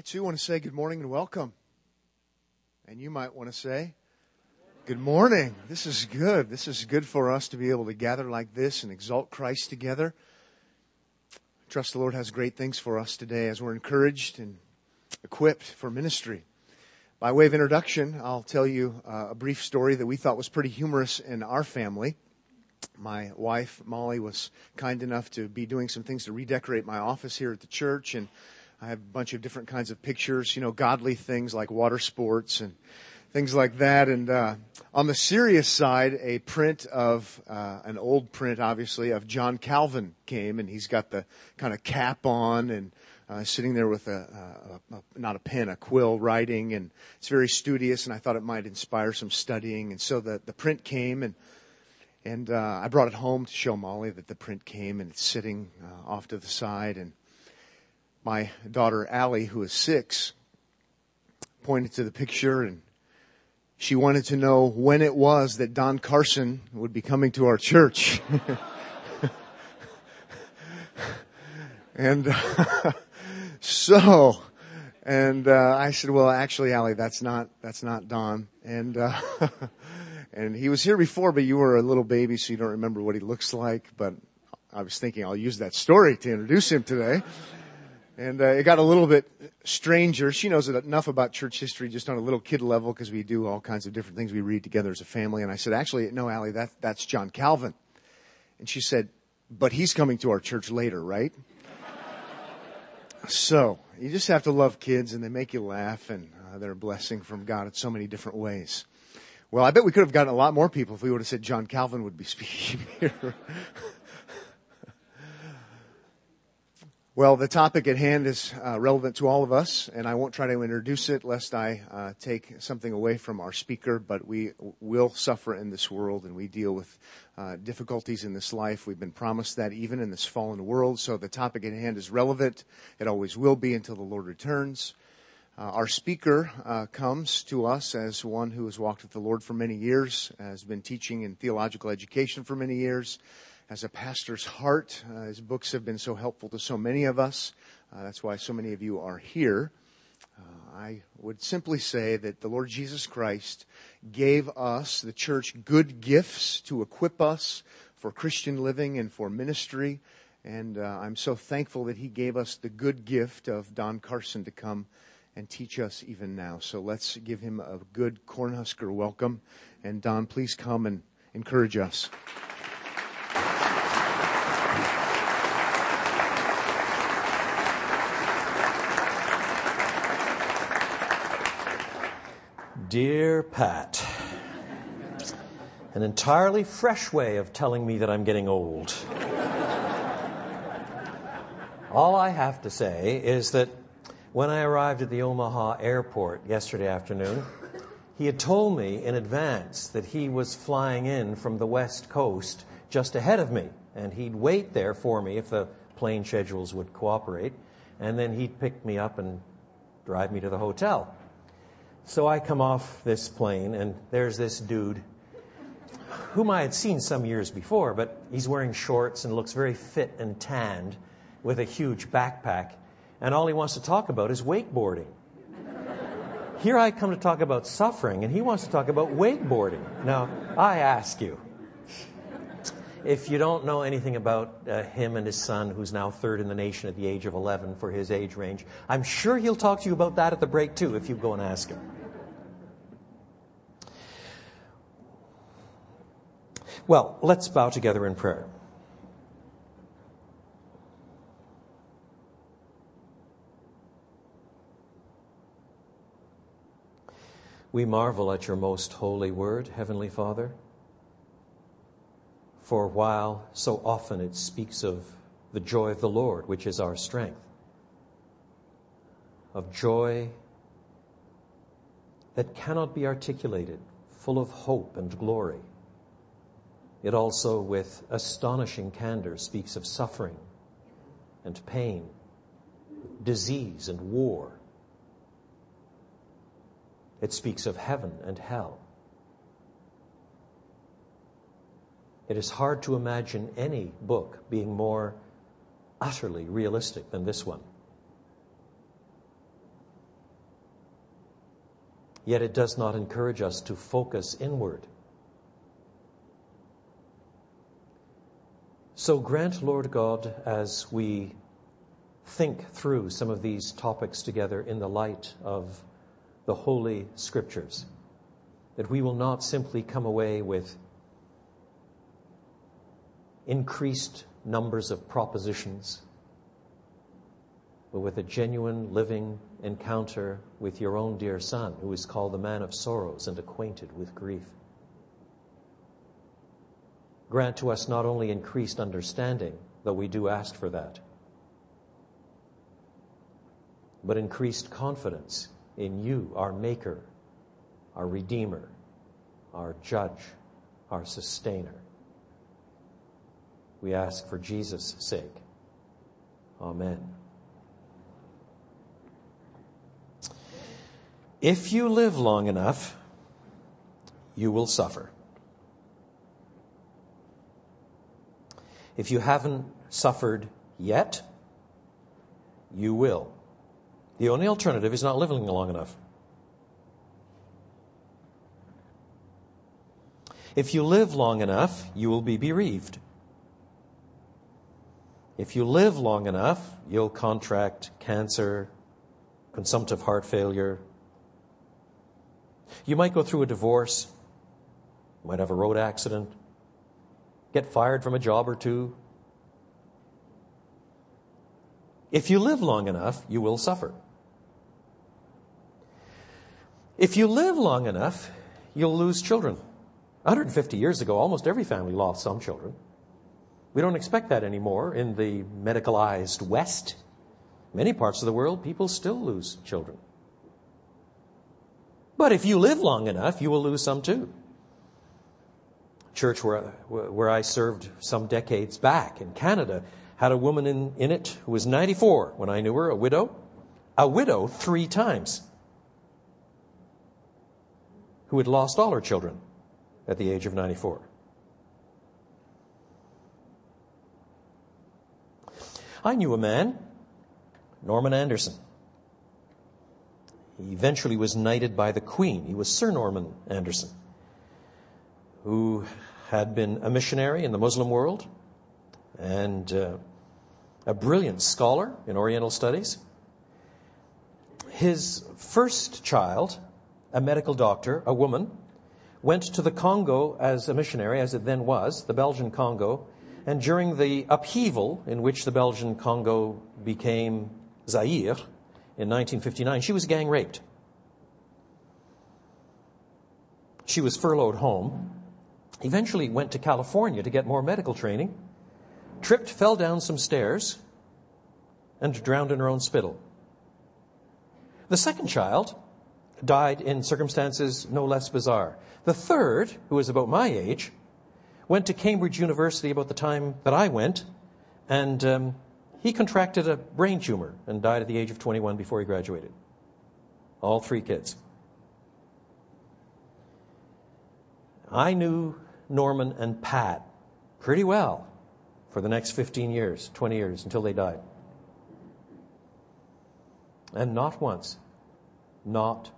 I too want to say good morning and welcome. And you might want to say, Good morning. This is good. This is good for us to be able to gather like this and exalt Christ together. I trust the Lord has great things for us today as we're encouraged and equipped for ministry. By way of introduction, I'll tell you uh, a brief story that we thought was pretty humorous in our family. My wife, Molly, was kind enough to be doing some things to redecorate my office here at the church and I have a bunch of different kinds of pictures, you know, godly things like water sports and things like that. And uh, on the serious side, a print of uh, an old print, obviously, of John Calvin came, and he's got the kind of cap on and uh, sitting there with a, a, a, not a pen, a quill, writing, and it's very studious. And I thought it might inspire some studying, and so the the print came and. And uh, I brought it home to show Molly that the print came and it's sitting uh, off to the side. And my daughter Allie, who is six, pointed to the picture and she wanted to know when it was that Don Carson would be coming to our church. and so, and uh, I said, "Well, actually, Allie, that's not that's not Don." And uh, and he was here before, but you were a little baby, so you don't remember what he looks like. But I was thinking I'll use that story to introduce him today. And uh, it got a little bit stranger. She knows enough about church history just on a little kid level because we do all kinds of different things. We read together as a family. And I said, actually, no, Allie, that, that's John Calvin. And she said, but he's coming to our church later, right? so you just have to love kids and they make you laugh and uh, they're a blessing from God in so many different ways. Well, I bet we could have gotten a lot more people if we would have said John Calvin would be speaking here. Well, the topic at hand is uh, relevant to all of us, and I won't try to introduce it lest I uh, take something away from our speaker, but we will suffer in this world and we deal with uh, difficulties in this life. We've been promised that even in this fallen world, so the topic at hand is relevant. It always will be until the Lord returns. Uh, our speaker uh, comes to us as one who has walked with the Lord for many years, has been teaching in theological education for many years, as a pastor's heart. Uh, his books have been so helpful to so many of us. Uh, that's why so many of you are here. Uh, I would simply say that the Lord Jesus Christ gave us, the church, good gifts to equip us for Christian living and for ministry. And uh, I'm so thankful that He gave us the good gift of Don Carson to come and teach us even now. So let's give him a good Cornhusker welcome. And Don, please come and encourage us. Dear Pat, an entirely fresh way of telling me that I'm getting old. All I have to say is that when I arrived at the Omaha airport yesterday afternoon, he had told me in advance that he was flying in from the West Coast just ahead of me, and he'd wait there for me if the plane schedules would cooperate, and then he'd pick me up and drive me to the hotel. So I come off this plane, and there's this dude whom I had seen some years before, but he's wearing shorts and looks very fit and tanned with a huge backpack, and all he wants to talk about is wakeboarding. Here I come to talk about suffering, and he wants to talk about wakeboarding. Now, I ask you, if you don't know anything about uh, him and his son, who's now third in the nation at the age of 11 for his age range, I'm sure he'll talk to you about that at the break too if you go and ask him. Well, let's bow together in prayer. We marvel at your most holy word, Heavenly Father. For while so often it speaks of the joy of the Lord, which is our strength, of joy that cannot be articulated, full of hope and glory. It also, with astonishing candor, speaks of suffering and pain, disease and war. It speaks of heaven and hell. It is hard to imagine any book being more utterly realistic than this one. Yet it does not encourage us to focus inward. So grant, Lord God, as we think through some of these topics together in the light of the Holy Scriptures, that we will not simply come away with increased numbers of propositions, but with a genuine living encounter with your own dear Son, who is called the man of sorrows and acquainted with grief. Grant to us not only increased understanding, though we do ask for that, but increased confidence in you, our Maker, our Redeemer, our Judge, our Sustainer. We ask for Jesus' sake. Amen. If you live long enough, you will suffer. If you haven't suffered yet, you will. The only alternative is not living long enough. If you live long enough, you will be bereaved. If you live long enough, you'll contract cancer, consumptive heart failure. You might go through a divorce, you might have a road accident, get fired from a job or two. If you live long enough, you will suffer. If you live long enough, you'll lose children. 150 years ago, almost every family lost some children. We don't expect that anymore in the medicalized West. Many parts of the world, people still lose children. But if you live long enough, you will lose some too. Church where, where I served some decades back in Canada had a woman in, in it who was 94 when I knew her, a widow. A widow three times who had lost all her children at the age of 94. I knew a man, Norman Anderson. He eventually was knighted by the Queen. He was Sir Norman Anderson, who had been a missionary in the Muslim world and uh, a brilliant scholar in Oriental studies. His first child a medical doctor, a woman, went to the Congo as a missionary, as it then was, the Belgian Congo, and during the upheaval in which the Belgian Congo became Zaire in 1959, she was gang raped. She was furloughed home, eventually went to California to get more medical training, tripped, fell down some stairs, and drowned in her own spittle. The second child, died in circumstances no less bizarre. The third, who was about my age, went to Cambridge University about the time that I went, and um, he contracted a brain tumor and died at the age of 21 before he graduated. All three kids. I knew Norman and Pat pretty well for the next 15 years, 20 years, until they died. And not once, not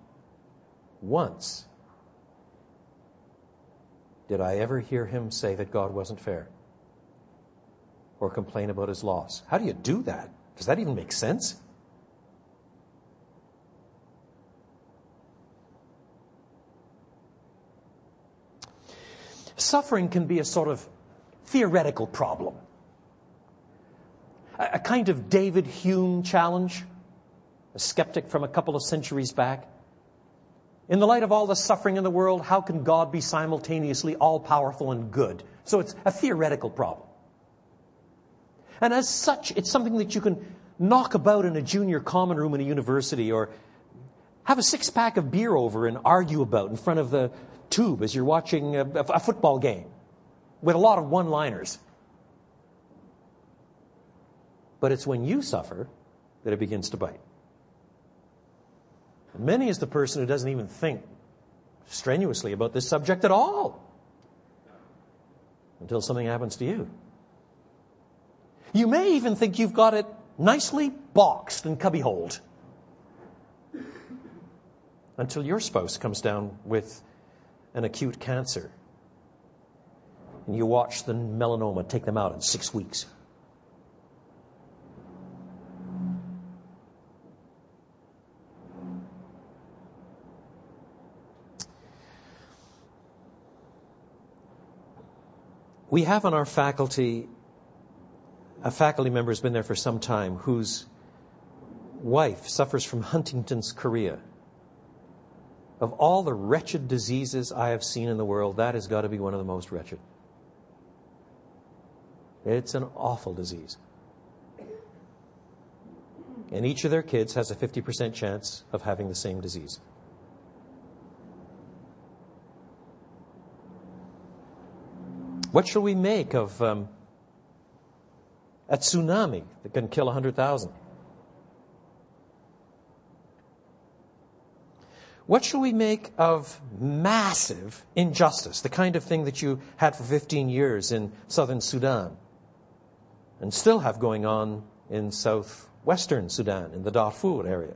once did I ever hear him say that God wasn't fair or complain about his loss. How do you do that? Does that even make sense? Suffering can be a sort of theoretical problem, a, kind of David Hume challenge, a skeptic from a couple of centuries back. In the light of all the suffering in the world, how can God be simultaneously all powerful and good? So it's a theoretical problem. And as such, it's something that you can knock about in a junior common room in a university or have a six pack of beer over and argue about in front of the tube as you're watching a, a football game with a lot of one liners. But it's when you suffer that it begins to bite. Many is the person who doesn't even think strenuously about this subject at all until something happens to you. You may even think you've got it nicely boxed and cubbyholed. until your spouse comes down with an acute cancer. And you watch the melanoma take them out in six weeks. We have on our faculty a faculty member who's been there for some time whose wife suffers from Huntington's chorea. Of all the wretched diseases I have seen in the world, that has got to be one of the most wretched. It's an awful disease. And each of their kids has a 50% chance of having the same disease. What shall we make of um, a tsunami that can kill 100,000? What shall we make of massive injustice, the kind of thing that you had for 15 years in southern Sudan and still have going on in southwestern Sudan, in the Darfur area?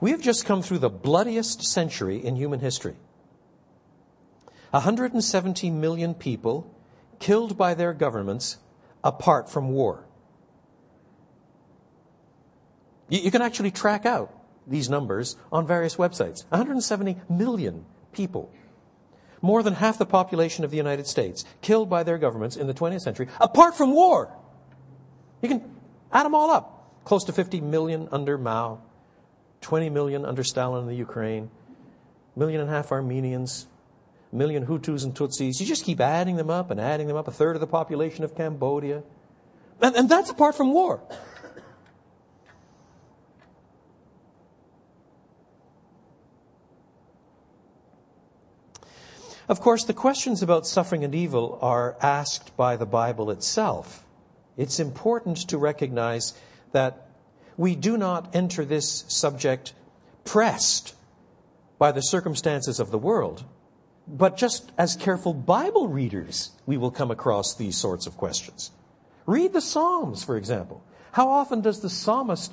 We have just come through the bloodiest century in human history. 170 million people killed by their governments apart from war. You, you, can actually track out these numbers on various websites. 170 million people, more than half the population of the United States, killed by their governments in the 20th century apart from war. You can add them all up. Close to 50 million under Mao, 20 million under Stalin in the Ukraine, million and a half Armenians, million Hutus and Tutsis. You just keep adding them up and adding them up, a third of the population of Cambodia. And, and that's apart from war. Of course, the questions about suffering and evil are asked by the Bible itself. It's important to recognize that we do not enter this subject pressed by the circumstances of the world, but just as careful Bible readers, we will come across these sorts of questions. Read the Psalms, for example. How often does the psalmist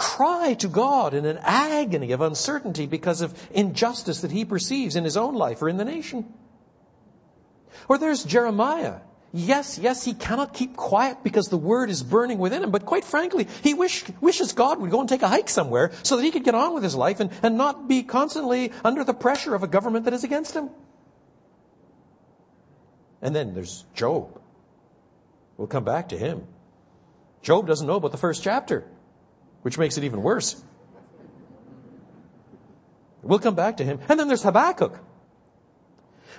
cry to God in an agony of uncertainty because of injustice that he perceives in his own life or in the nation? Or there's Jeremiah Yes, yes, he cannot keep quiet because the word is burning within him. But quite frankly, he wish, wishes God would go and take a hike somewhere so that he could get on with his life and, and not be constantly under the pressure of a government that is against him. And then there's Job. We'll come back to him. Job doesn't know about the first chapter, which makes it even worse. We'll come back to him. And then there's Habakkuk.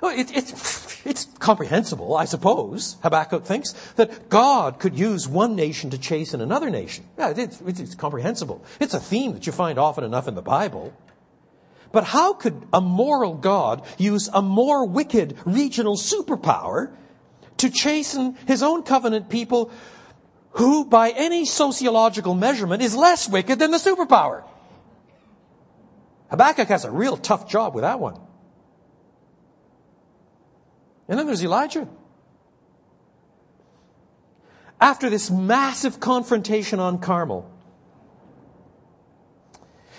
Well, it, it's, it's comprehensible, I suppose, Habakkuk thinks, that God could use one nation to chasten another nation. Yeah, it's, comprehensible. It's a theme that you find often enough in the Bible. But how could a moral God use a more wicked regional superpower to chasten his own covenant people who, by any sociological measurement, is less wicked than the superpower? Habakkuk has a real tough job with that one. And then there's Elijah. After this massive confrontation on Carmel,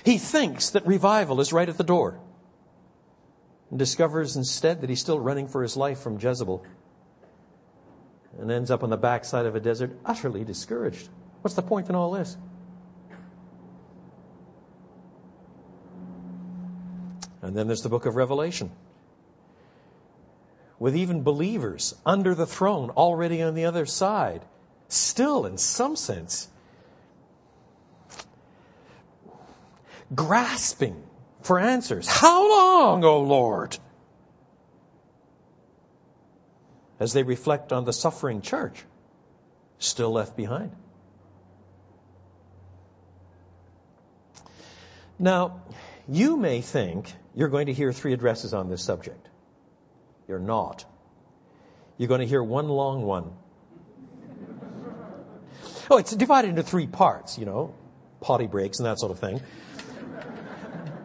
he thinks that revival is right at the door and discovers instead that he's still running for his life from Jezebel and ends up on the backside of a desert utterly discouraged. What's the point in all this? And then there's the book of Revelation with even believers under the throne already on the other side, still, in some sense, grasping for answers. How long, O Lord? As they reflect on the suffering church still left behind. Now, you may think you're going to hear three addresses on this subject. You're not. You're going to hear one long one. Oh, it's divided into three parts, you know, potty breaks and that sort of thing.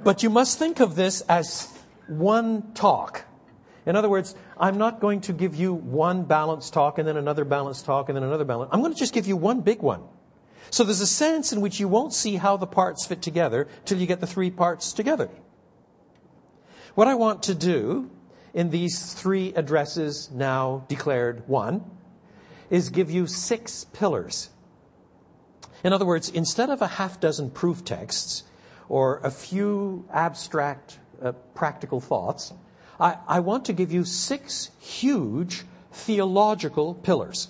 But you must think of this as one talk. In other words, I'm not going to give you one balanced talk and then another balanced talk and then another balance. I'm going to just give you one big one. So there's a sense in which you won't see how the parts fit together till you get the three parts together. What I want to do in these three addresses now declared one is give you six pillars. In other words, instead of a half dozen proof texts or a few abstract uh, practical thoughts, I, I want to give you six huge theological pillars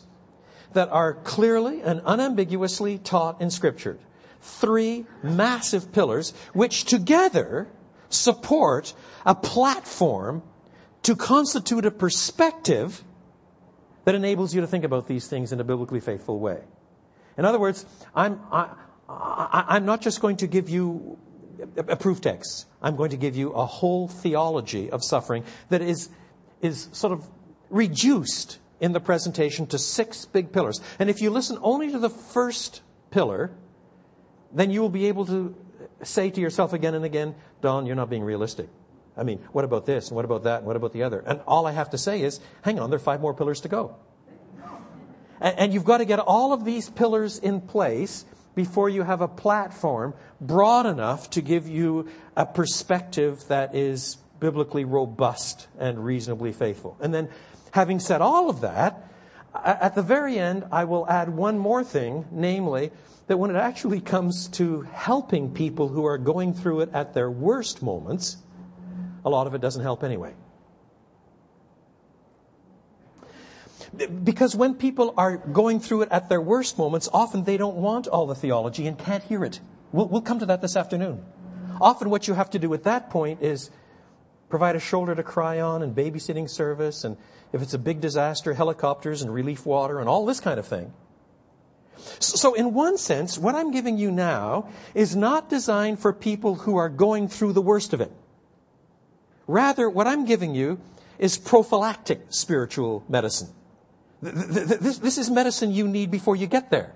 that are clearly and unambiguously taught in Scripture. Three massive pillars which together support a platform to constitute a perspective that enables you to think about these things in a biblically faithful way. In other words, I'm, I, am not just going to give you a proof text. I'm going to give you a whole theology of suffering that is, is sort of reduced in the presentation to six big pillars. And if you listen only to the first pillar, then you will be able to say to yourself again and again, Don, you're not being realistic. I mean, what about this? And what about that? And what about the other? And all I have to say is, hang on, there are five more pillars to go. And, and you've got to get all of these pillars in place before you have a platform broad enough to give you a perspective that is biblically robust and reasonably faithful. And then Having said all of that, at the very end, I will add one more thing, namely, that when it actually comes to helping people who are going through it at their worst moments, a lot of it doesn't help anyway. Because when people are going through it at their worst moments, often they don't want all the theology and can't hear it. We'll, we'll come to that this afternoon. Often what you have to do at that point is provide a shoulder to cry on and babysitting service and if it's a big disaster, helicopters and relief water and all this kind of thing. So, in one sense, what I'm giving you now is not designed for people who are going through the worst of it. Rather, what I'm giving you is prophylactic spiritual medicine. This, this is medicine you need before you get there.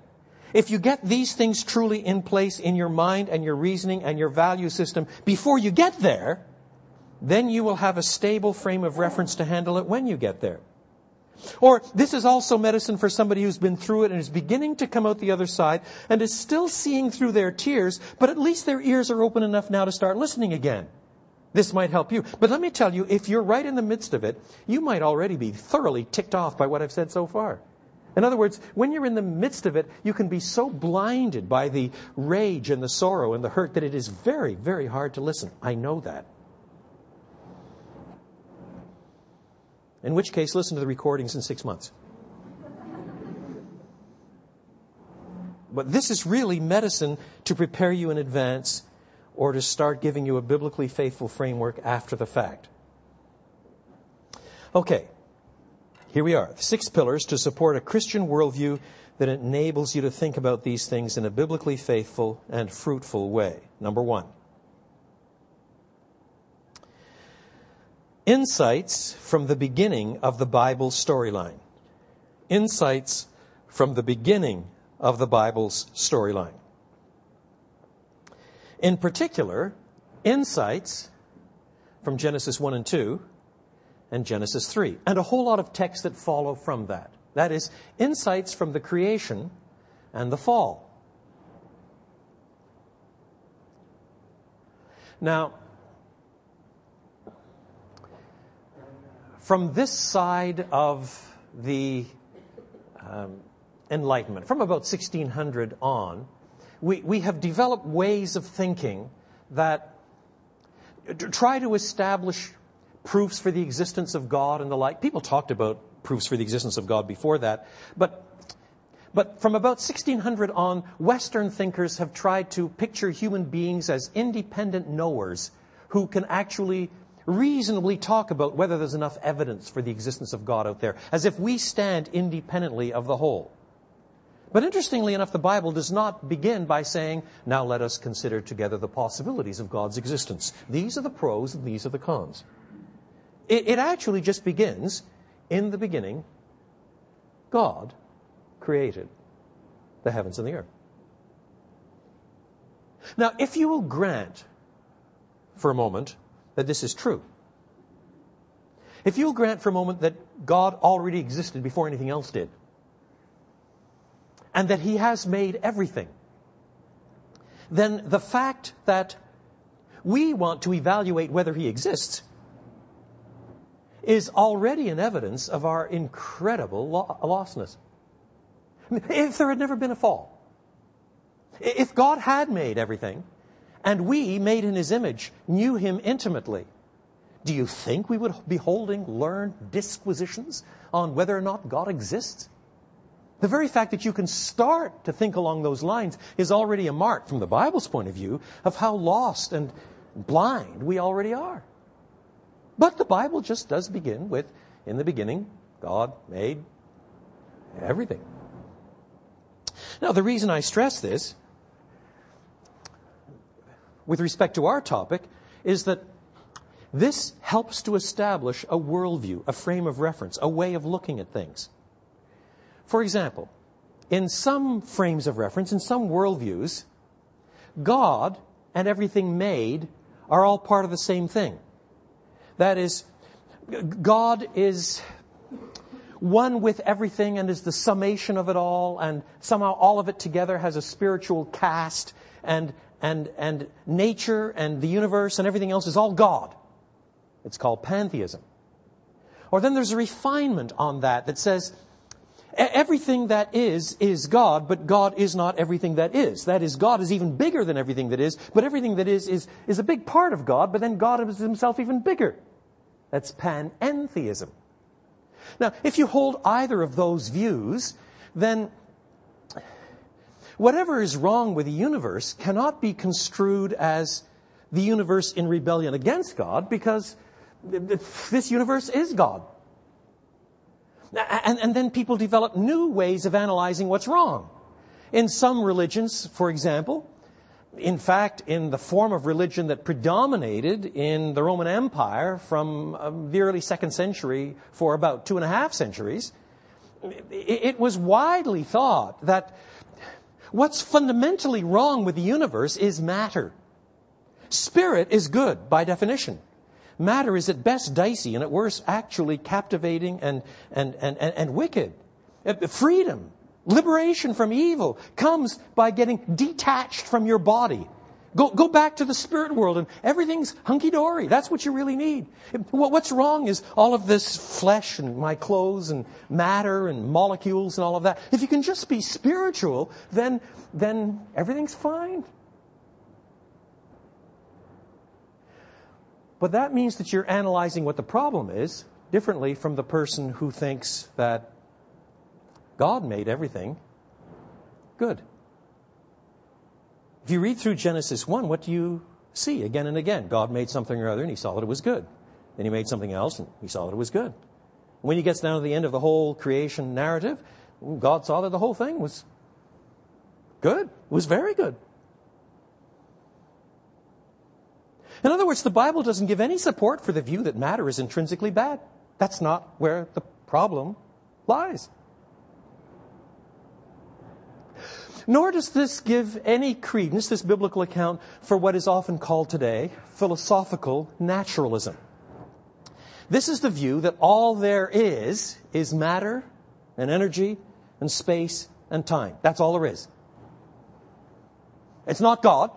If you get these things truly in place in your mind and your reasoning and your value system before you get there, then you will have a stable frame of reference to handle it when you get there. Or this is also medicine for somebody who's been through it and is beginning to come out the other side and is still seeing through their tears, but at least their ears are open enough now to start listening again. This might help you. But let me tell you, if you're right in the midst of it, you might already be thoroughly ticked off by what I've said so far. In other words, when you're in the midst of it, you can be so blinded by the rage and the sorrow and the hurt that it is very, very hard to listen. I know that. In which case, listen to the recordings in six months. But this is really medicine to prepare you in advance or to start giving you a biblically faithful framework after the fact. Okay, here we are. Six pillars to support a Christian worldview that enables you to think about these things in a biblically faithful and fruitful way. Number one. Insights from the beginning of the Bible storyline. Insights from the beginning of the Bible's storyline. In particular, insights from Genesis 1 and 2 and Genesis 3, and a whole lot of texts that follow from that. That is, insights from the creation and the fall. Now, from this side of the um, Enlightenment, from about 1600 on, we, we have developed ways of thinking that try to establish proofs for the existence of God and the like. People talked about proofs for the existence of God before that, but but from about 1600 on, Western thinkers have tried to picture human beings as independent knowers who can actually reasonably talk about whether there's enough evidence for the existence of God out there, as if we stand independently of the whole. But interestingly enough, the Bible does not begin by saying, now let us consider together the possibilities of God's existence. These are the pros and these are the cons. It, it actually just begins, in the beginning, God created the heavens and the earth. Now, if you will grant for a moment that this is true. if you'll grant for a moment that God already existed before anything else did, and that He has made everything, then the fact that we want to evaluate whether He exists is already an evidence of our incredible lostness. If there had never been a fall, if God had made everything, and we, made in His image, knew Him intimately, do you think we would be holding learned disquisitions on whether or not God exists? The very fact that you can start to think along those lines is already a mark, from the Bible's point of view, of how lost and blind we already are. But the Bible just does begin with, in the beginning, God made everything. Now, the reason I stress this, with respect to our topic, is that this helps to establish a worldview, a frame of reference, a way of looking at things. For example, in some frames of reference, in some worldviews, God and everything made are all part of the same thing. That is, God is one with everything and is the summation of it all, and somehow all of it together has a spiritual cast, and, and, and nature and the universe and everything else is all God. It's called pantheism. Or then there's a refinement on that that says, Everything that is, is God, but God is not everything that is. That is, God is even bigger than everything that is, but everything that is, is, is a big part of God, but then God is himself even bigger. That's panentheism. Now, if you hold either of those views, then whatever is wrong with the universe cannot be construed as the universe in rebellion against God because this universe is God. And, and then people develop new ways of analyzing what's wrong. In some religions, for example, in fact, in the form of religion that predominated in the Roman Empire from um, the early second century for about two and a half centuries, it was widely thought that what's fundamentally wrong with the universe is matter. Spirit is good by definition matter is at best dicey and at worst actually captivating and, and, and, and, and wicked. Uh, freedom, liberation from evil comes by getting detached from your body. Go, go back to the spirit world and everything's hunky dory. That's what you really need. What's wrong is all of this flesh and my clothes and matter and molecules and all of that. If you can just be spiritual, then, then everything's fine. But that means that you're analyzing what the problem is differently from the person who thinks that God made everything good. If you read through Genesis 1, what do you see again and again? God made something or other and he saw that it was good. Then he made something else and he saw that it was good. When he gets down to the end of the whole creation narrative, God saw that the whole thing was good. It was very good. In other words, the Bible doesn't give any support for the view that matter is intrinsically bad. That's not where the problem lies. Nor does this give any credence, this biblical account, for what is often called today philosophical naturalism. This is the view that all there is is matter and energy and space and time. That's all there is. It's not God.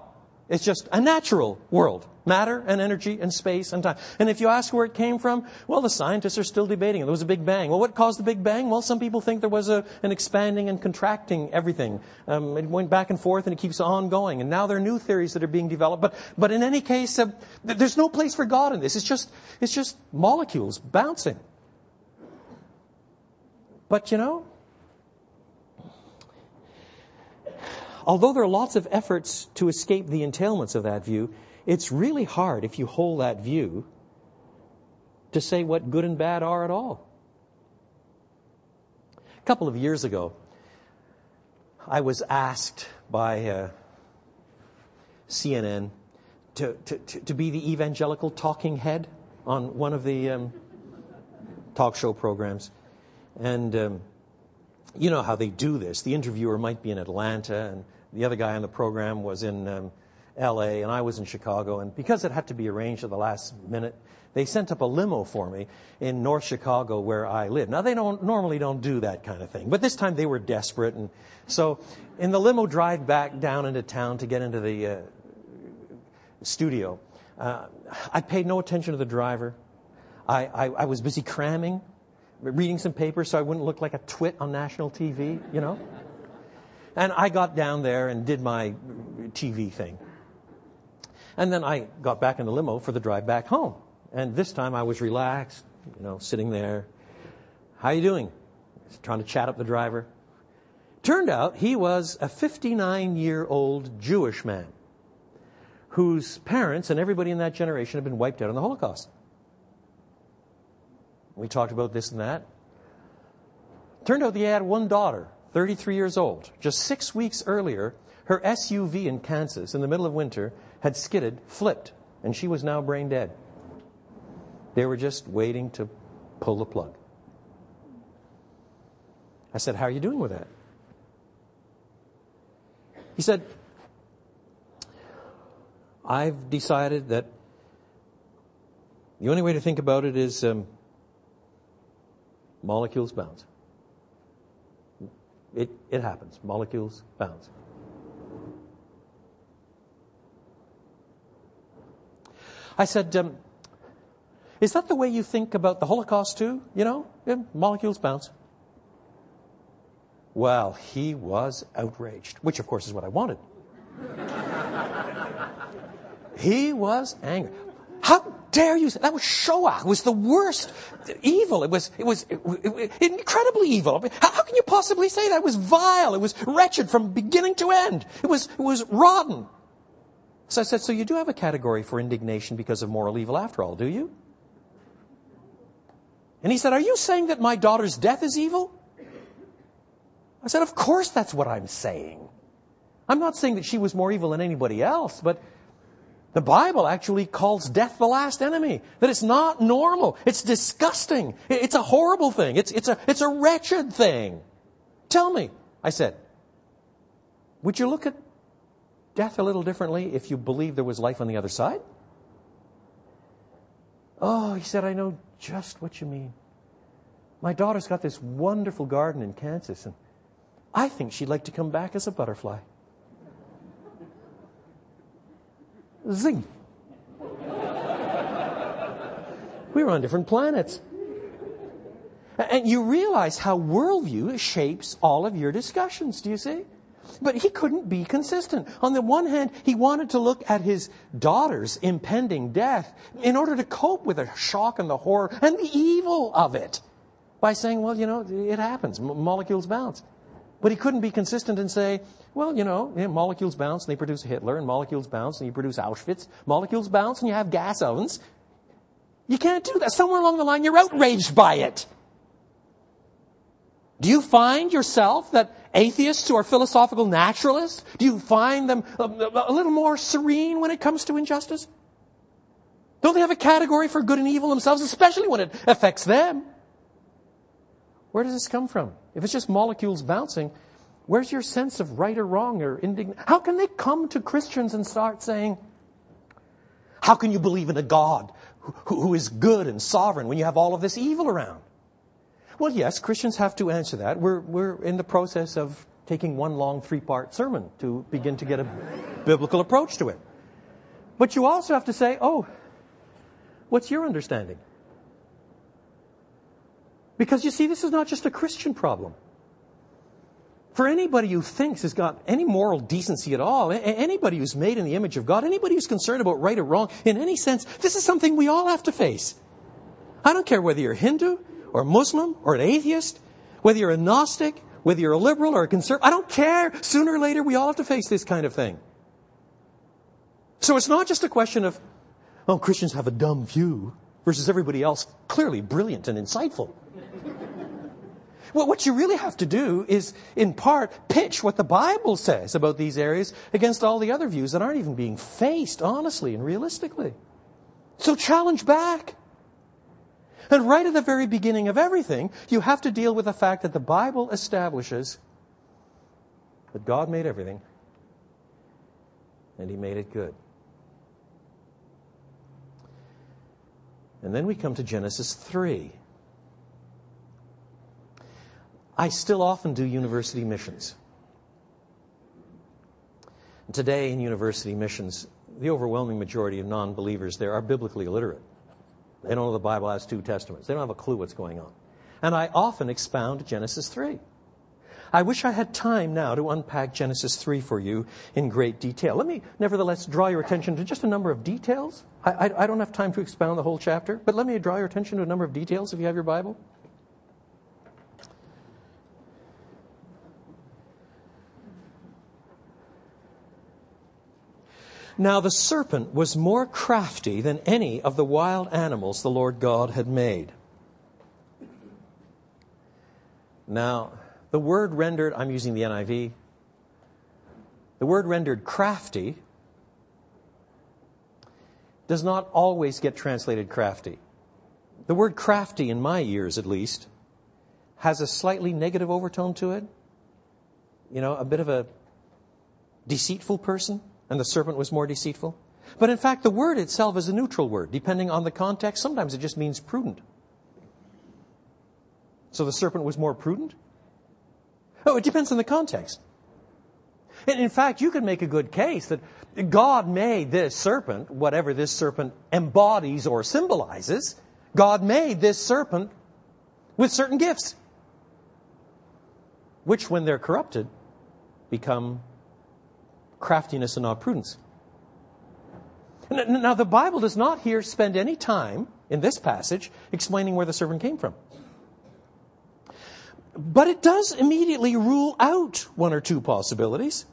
It's just a natural world. Matter and energy and space and time. And if you ask where it came from, well, the scientists are still debating. There was a big bang. Well, what caused the big bang? Well, some people think there was a, an expanding and contracting everything. Um, it went back and forth and it keeps on going. And now there are new theories that are being developed. But, but in any case, uh, there's no place for God in this. It's just, it's just molecules bouncing. But you know, although there are lots of efforts to escape the entailments of that view, it's really hard if you hold that view to say what good and bad are at all. A couple of years ago, I was asked by uh, CNN to, to, to, be the evangelical talking head on one of the um, talk show programs. And um, you know how they do this. The interviewer might be in Atlanta, and the other guy on the program was in um, LA and I was in Chicago. And because it had to be arranged at the last minute, they sent up a limo for me in North Chicago where I live. Now they don't normally don't do that kind of thing, but this time they were desperate, and so in the limo drive back down into town to get into the uh, studio, uh, I paid no attention to the driver. I, I, I was busy cramming, reading some papers so I wouldn't look like a twit on national TV, you know. And I got down there and did my TV thing. And then I got back in the limo for the drive back home. And this time I was relaxed, you know, sitting there. How are you doing? Trying to chat up the driver. Turned out he was a 59 year old Jewish man whose parents and everybody in that generation had been wiped out in the Holocaust. We talked about this and that. Turned out he had one daughter, 33 years old. Just six weeks earlier, her SUV in Kansas in the middle of winter had skidded, flipped, and she was now brain dead. They were just waiting to pull the plug. I said, How are you doing with that? He said, I've decided that the only way to think about it is um, molecules bounce. It, it happens. Molecules bounce. I said, um, is that the way you think about the Holocaust too? You know, yeah, molecules bounce. Well, he was outraged, which of course is what I wanted. he was angry. How dare you say that was Shoah? It was the worst evil. It was, it was it, it, incredibly evil. How, how, can you possibly say that? It was vile. It was wretched from beginning to end. It was, it was rotten. So I said, so you do have a category for indignation because of moral evil after all, do you? And he said, Are you saying that my daughter's death is evil? I said, Of course that's what I'm saying. I'm not saying that she was more evil than anybody else, but the Bible actually calls death the last enemy. That it's not normal. It's disgusting. It's a horrible thing. It's, it's, a, it's a wretched thing. Tell me, I said, would you look at death a little differently if you believe there was life on the other side? Oh, he said, I know just what you mean. My daughter's got this wonderful garden in Kansas, and I think she'd like to come back as a butterfly. Zing. we were on different planets. And you realize how worldview shapes all of your discussions, do you see? But he couldn't be consistent. On the one hand, he wanted to look at his daughter's impending death in order to cope with the shock and the horror and the evil of it by saying, well, you know, it happens. molecules bounce. But he couldn't be consistent and say, well, you know, molecules bounce and they produce Hitler, and molecules bounce and you produce Auschwitz. Molecules bounce and you have gas ovens. You can't do that. Somewhere along the line, you're outraged by it. Do you find yourself that atheists who are philosophical naturalists, do you find them um, a, a little more serene when it comes to injustice? Don't they have a category for good and evil themselves, especially when it affects them? Where does this come from? If it's just molecules bouncing, where's your sense of right or wrong or indignant? How can they come to Christians and start saying, how can you believe in a God who, who is good and sovereign when you have all of this evil around? Well, yes, Christians have to answer that. We're, we're in the process of taking one long three part sermon to begin to get a biblical approach to it. But you also have to say, oh, what's your understanding? Because you see, this is not just a Christian problem. For anybody who thinks has got any moral decency at all, anybody who's made in the image of God, anybody who's concerned about right or wrong in any sense, this is something we all have to face. I don't care whether you're Hindu, or Muslim or an atheist, whether you're a Gnostic, whether you're a liberal or a conservative, I don't care. Sooner or later, we all have to face this kind of thing. So it's not just a question of, oh, Christians have a dumb view versus everybody else clearly brilliant and insightful. well, what you really have to do is, in part, pitch what the Bible says about these areas against all the other views that aren't even being faced honestly and realistically. So challenge back. And right at the very beginning of everything, you have to deal with the fact that the Bible establishes that God made everything. and he made it good. And then we come to Genesis 3. I still often do university missions. Today, in university missions, the overwhelming majority of non believers there are biblically illiterate. They don't know the Bible has two testaments, they don't have a clue what's going on. And I often expound Genesis 3. I wish I had time now to unpack Genesis 3 for you in great detail. Let me nevertheless draw your attention to just a number of details. I, I, I don't have time to expound the whole chapter, but let me draw your attention to a number of details if you have your Bible. Now the serpent was more crafty than any of the wild animals the Lord God had made. Now, the word rendered, I'm using the NIV, the word rendered crafty does not always get translated crafty. The word crafty, in my ears at least, has a slightly negative overtone to it. You know, a bit of a deceitful person, and the serpent was more deceitful. But in fact, the word itself is a neutral word. Depending on the context, sometimes it just means prudent. So the serpent was more prudent? Oh, it depends on the context. And in fact, you could make a good case that God made this serpent, whatever this serpent embodies or symbolizes, God made this serpent with certain gifts, which, when they're corrupted, become craftiness and not prudence. Now, the Bible does not here spend any time in this passage explaining where the serpent came from. But it does immediately rule out one or two possibilities.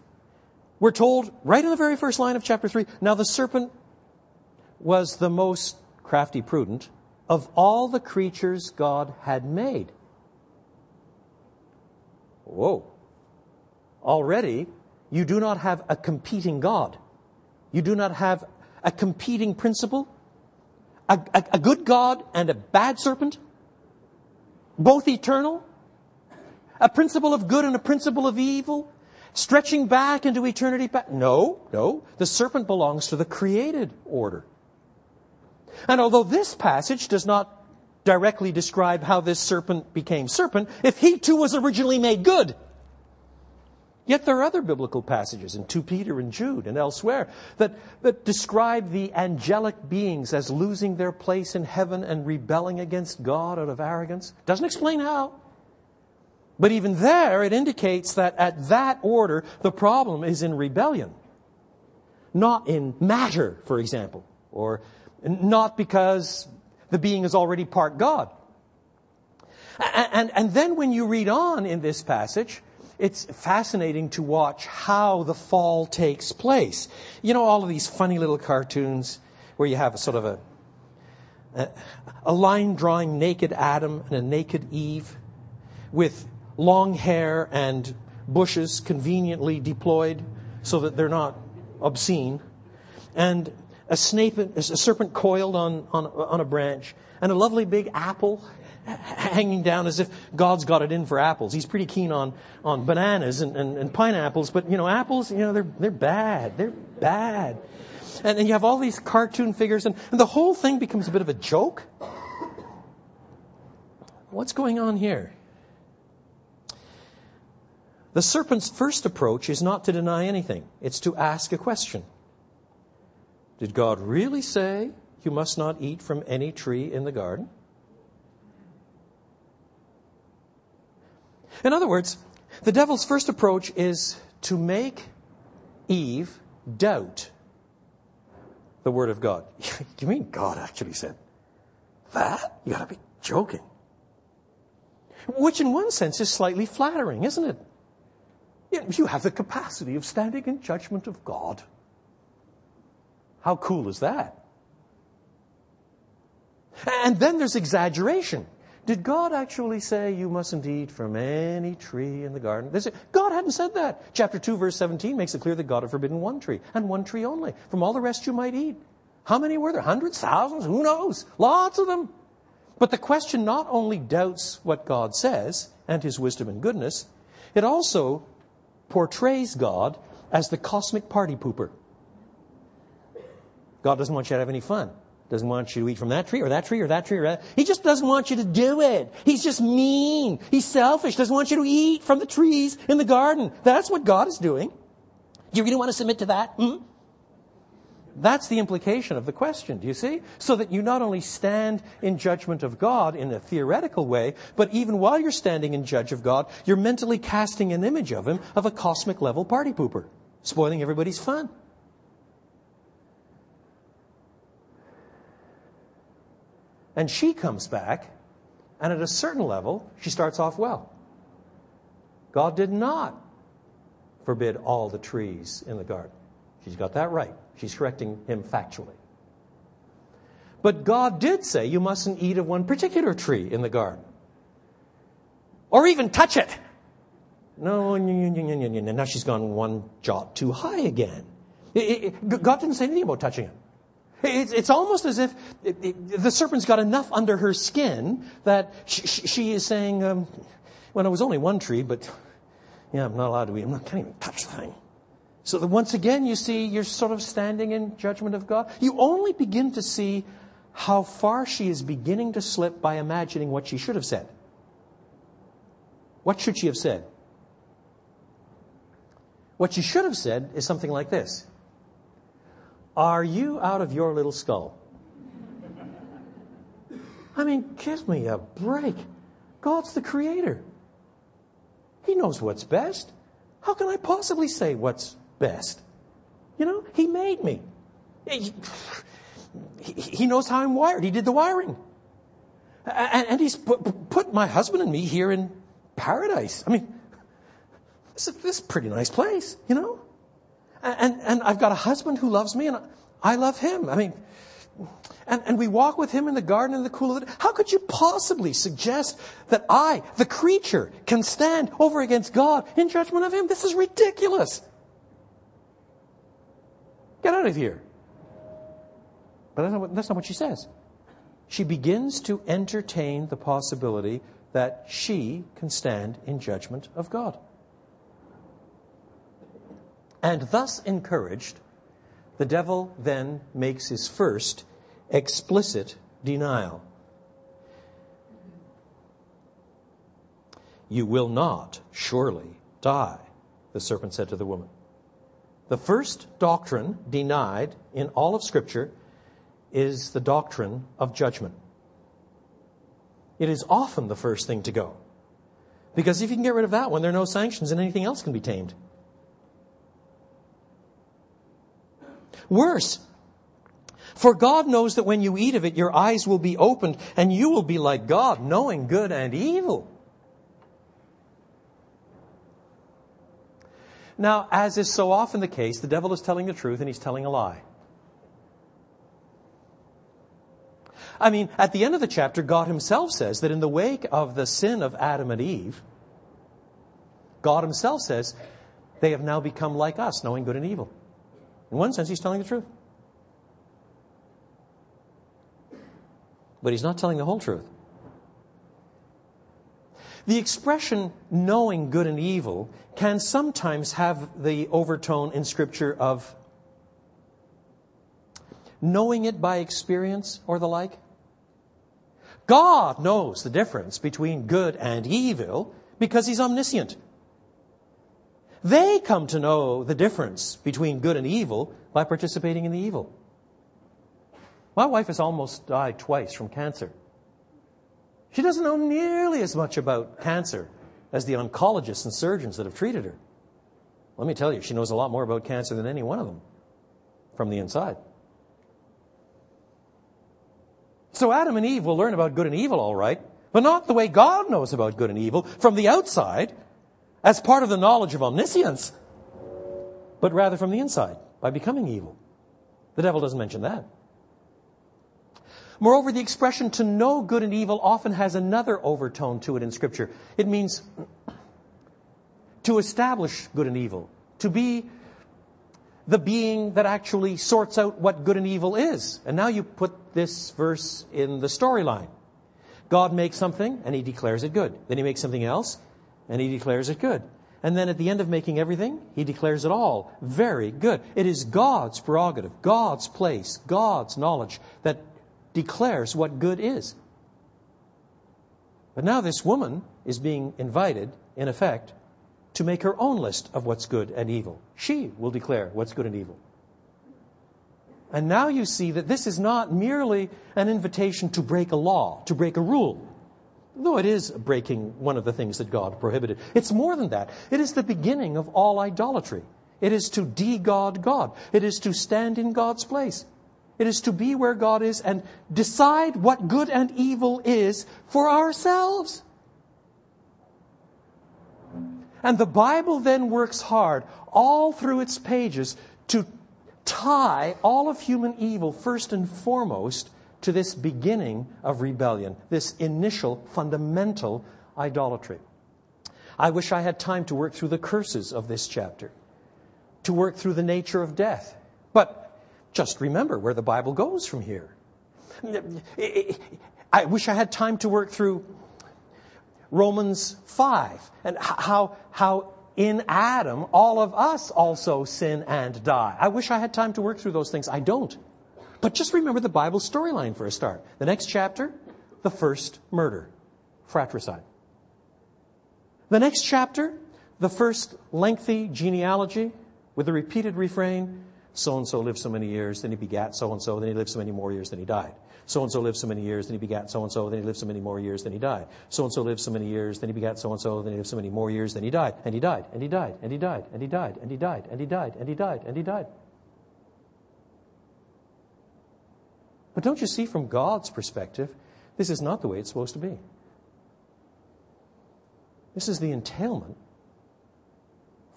We're told right in the very first line of chapter 3 now the serpent was the most crafty, prudent of all the creatures God had made. Whoa. Already, you do not have a competing God. You do not have a competing principle. A, a, a good God and a bad serpent. Both eternal a principle of good and a principle of evil, stretching back into eternity. No, no. The serpent belongs to the created order. And although this passage does not directly describe how this serpent became serpent, if he too was originally made good, Yet there are other biblical passages in 2 Peter and Jude and elsewhere that, that describe the angelic beings as losing their place in heaven and rebelling against God out of arrogance. Doesn't explain how. But even there, it indicates that at that order, the problem is in rebellion. Not in matter, for example, or not because the being is already part God. And, and, and then when you read on in this passage, it's fascinating to watch how the fall takes place. You know, all of these funny little cartoons where you have a sort of a, a, a line drawing naked Adam and a naked Eve with long hair and bushes conveniently deployed so that they're not obscene, and a, snake, a serpent coiled on, on, on a branch, and a lovely big apple hanging down as if God's got it in for apples. He's pretty keen on, on bananas and, and, and pineapples, but you know, apples, you know, they're, they're bad. They're bad. And, and you have all these cartoon figures, and, and the whole thing becomes a bit of a joke. What's going on here? The serpent's first approach is not to deny anything, it's to ask a question. Did God really say you must not eat from any tree in the garden? In other words, the devil's first approach is to make Eve doubt the Word of God. you mean God actually said that? You gotta be joking. Which in one sense is slightly flattering, isn't it? You have the capacity of standing in judgment of God. How cool is that? And then there's exaggeration. Did God actually say you mustn't eat from any tree in the garden? God hadn't said that. Chapter 2, verse 17 makes it clear that God had forbidden one tree, and one tree only. From all the rest you might eat. How many were there? Hundreds? Thousands? Who knows? Lots of them. But the question not only doubts what God says and his wisdom and goodness, it also portrays God as the cosmic party pooper. God doesn't want you to have any fun. Doesn't want you to eat from that tree or that tree or that tree or that. He just doesn't want you to do it. He's just mean. He's selfish. Doesn't want you to eat from the trees in the garden. That's what God is doing. Do you really want to submit to that? Hmm? That's the implication of the question, do you see? So that you not only stand in judgment of God in a theoretical way, but even while you're standing in judge of God, you're mentally casting an image of Him of a cosmic level party pooper, spoiling everybody's fun. And she comes back, and at a certain level, she starts off well. God did not forbid all the trees in the garden. She's got that right. She's correcting him factually. But God did say you mustn't eat of one particular tree in the garden. Or even touch it. No, now she's gone one jot too high again. God didn't say anything about touching it. It's, almost as if the serpent's got enough under her skin that she, is saying, um, well, it was only one tree, but yeah, I'm not allowed to eat. Not, can't even touch the thing. So that once again, you see, you're sort of standing in judgment of God. You only begin to see how far she is beginning to slip by imagining what she should have said. What should she have said? What she should have said is something like this are you out of your little skull? I mean, give me a break. God's the creator. He knows what's best. How can I possibly say what's best? You know, He made me. He, knows how I'm wired. He did the wiring. And, He's put, put, my husband and me here in paradise. I mean, this is, this is a pretty nice place, you know? And, and I've got a husband who loves me and I love him. I mean, and, and we walk with him in the garden in the cool of the day. How could you possibly suggest that I, the creature, can stand over against God in judgment of him? This is ridiculous. Get out of here. But that's not, what, that's not what she says. She begins to entertain the possibility that she can stand in judgment of God. And thus encouraged, the devil then makes his first explicit denial. You will not surely die, the serpent said to the woman. The first doctrine denied in all of Scripture is the doctrine of judgment. It is often the first thing to go. Because if you can get rid of that one, there are no sanctions and anything else can be tamed. Worse, for God knows that when you eat of it, your eyes will be opened and you will be like God, knowing good and evil. Now, as is so often the case, the devil is telling the truth and he's telling a lie. I mean, at the end of the chapter, God himself says that in the wake of the sin of Adam and Eve, God himself says, they have now become like us, knowing good and evil. In one sense, he's telling the truth. But he's not telling the whole truth. The expression knowing good and evil can sometimes have the overtone in Scripture of knowing it by experience or the like. God knows the difference between good and evil because he's omniscient. They come to know the difference between good and evil by participating in the evil. My wife has almost died twice from cancer. She doesn't know nearly as much about cancer as the oncologists and surgeons that have treated her. Let me tell you, she knows a lot more about cancer than any one of them from the inside. So Adam and Eve will learn about good and evil, all right, but not the way God knows about good and evil from the outside as part of the knowledge of omniscience, but rather from the inside by becoming evil. The devil doesn't mention that. Moreover, the expression to know good and evil often has another overtone to it in Scripture. It means to establish good and evil, to be the being that actually sorts out what good and evil is. And now you put this verse in the storyline. God makes something and he declares it good. Then he makes something else and he declares it good. And then at the end of making everything, he declares it all very good. It is God's prerogative, God's place, God's knowledge that declares what good is. But now this woman is being invited, in effect, to make her own list of what's good and evil. She will declare what's good and evil. And now you see that this is not merely an invitation to break a law, to break a rule. Though it is breaking one of the things that God prohibited. It's more than that. It is the beginning of all idolatry. It is to de-God God. It is to stand in God's place. It is to be where God is and decide what good and evil is for ourselves. And the Bible then works hard all through its pages to tie all of human evil first and foremost to this beginning of rebellion, this initial fundamental idolatry. I wish I had time to work through the curses of this chapter, to work through the nature of death. But just remember where the Bible goes from here. I wish I had time to work through Romans 5 and how, how in Adam, all of us also sin and die. I wish I had time to work through those things. I don't. But just remember the Bible storyline for a start. The next chapter, the first murder, fratricide. The next chapter, the first lengthy genealogy with the repeated refrain, so and so lived so many years, then he begat so and so, then he lived so many more years, then he died. So and so lived so many years, then he begat so and so, then he lived so many more years, then he died. So and so lived so many years, then he begat so and so, then he lived so many more years, then he died. And he died, and he died, and he died, and he died, and he died, and he died, and he died, and he died. But don't you see from God's perspective, this is not the way it's supposed to be. This is the entailment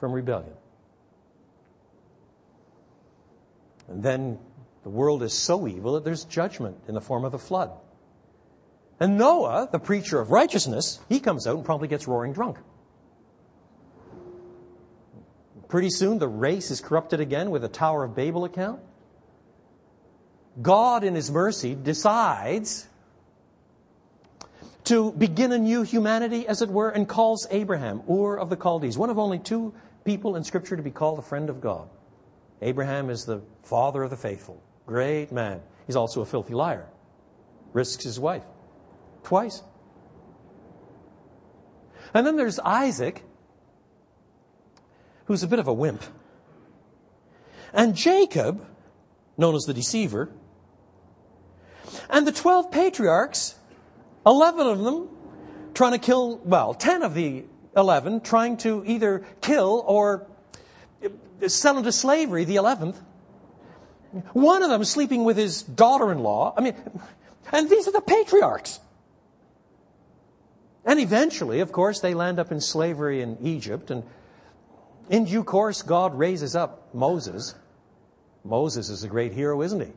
from rebellion. And then the world is so evil that there's judgment in the form of the flood. And Noah, the preacher of righteousness, he comes out and probably gets roaring drunk. Pretty soon the race is corrupted again with a Tower of Babel account. God, in His mercy, decides to begin a new humanity, as it were, and calls Abraham, Ur of the Chaldees, one of only two people in Scripture to be called a friend of God. Abraham is the father of the faithful. Great man. He's also a filthy liar. Risks his wife. Twice. And then there's Isaac, who's a bit of a wimp. And Jacob, known as the deceiver. And the 12 patriarchs, 11 of them trying to kill, well, 10 of the 11 trying to either kill or sell into slavery, the 11th. One of them sleeping with his daughter in law. I mean, and these are the patriarchs. And eventually, of course, they land up in slavery in Egypt. And in due course, God raises up Moses. Moses is a great hero, isn't he?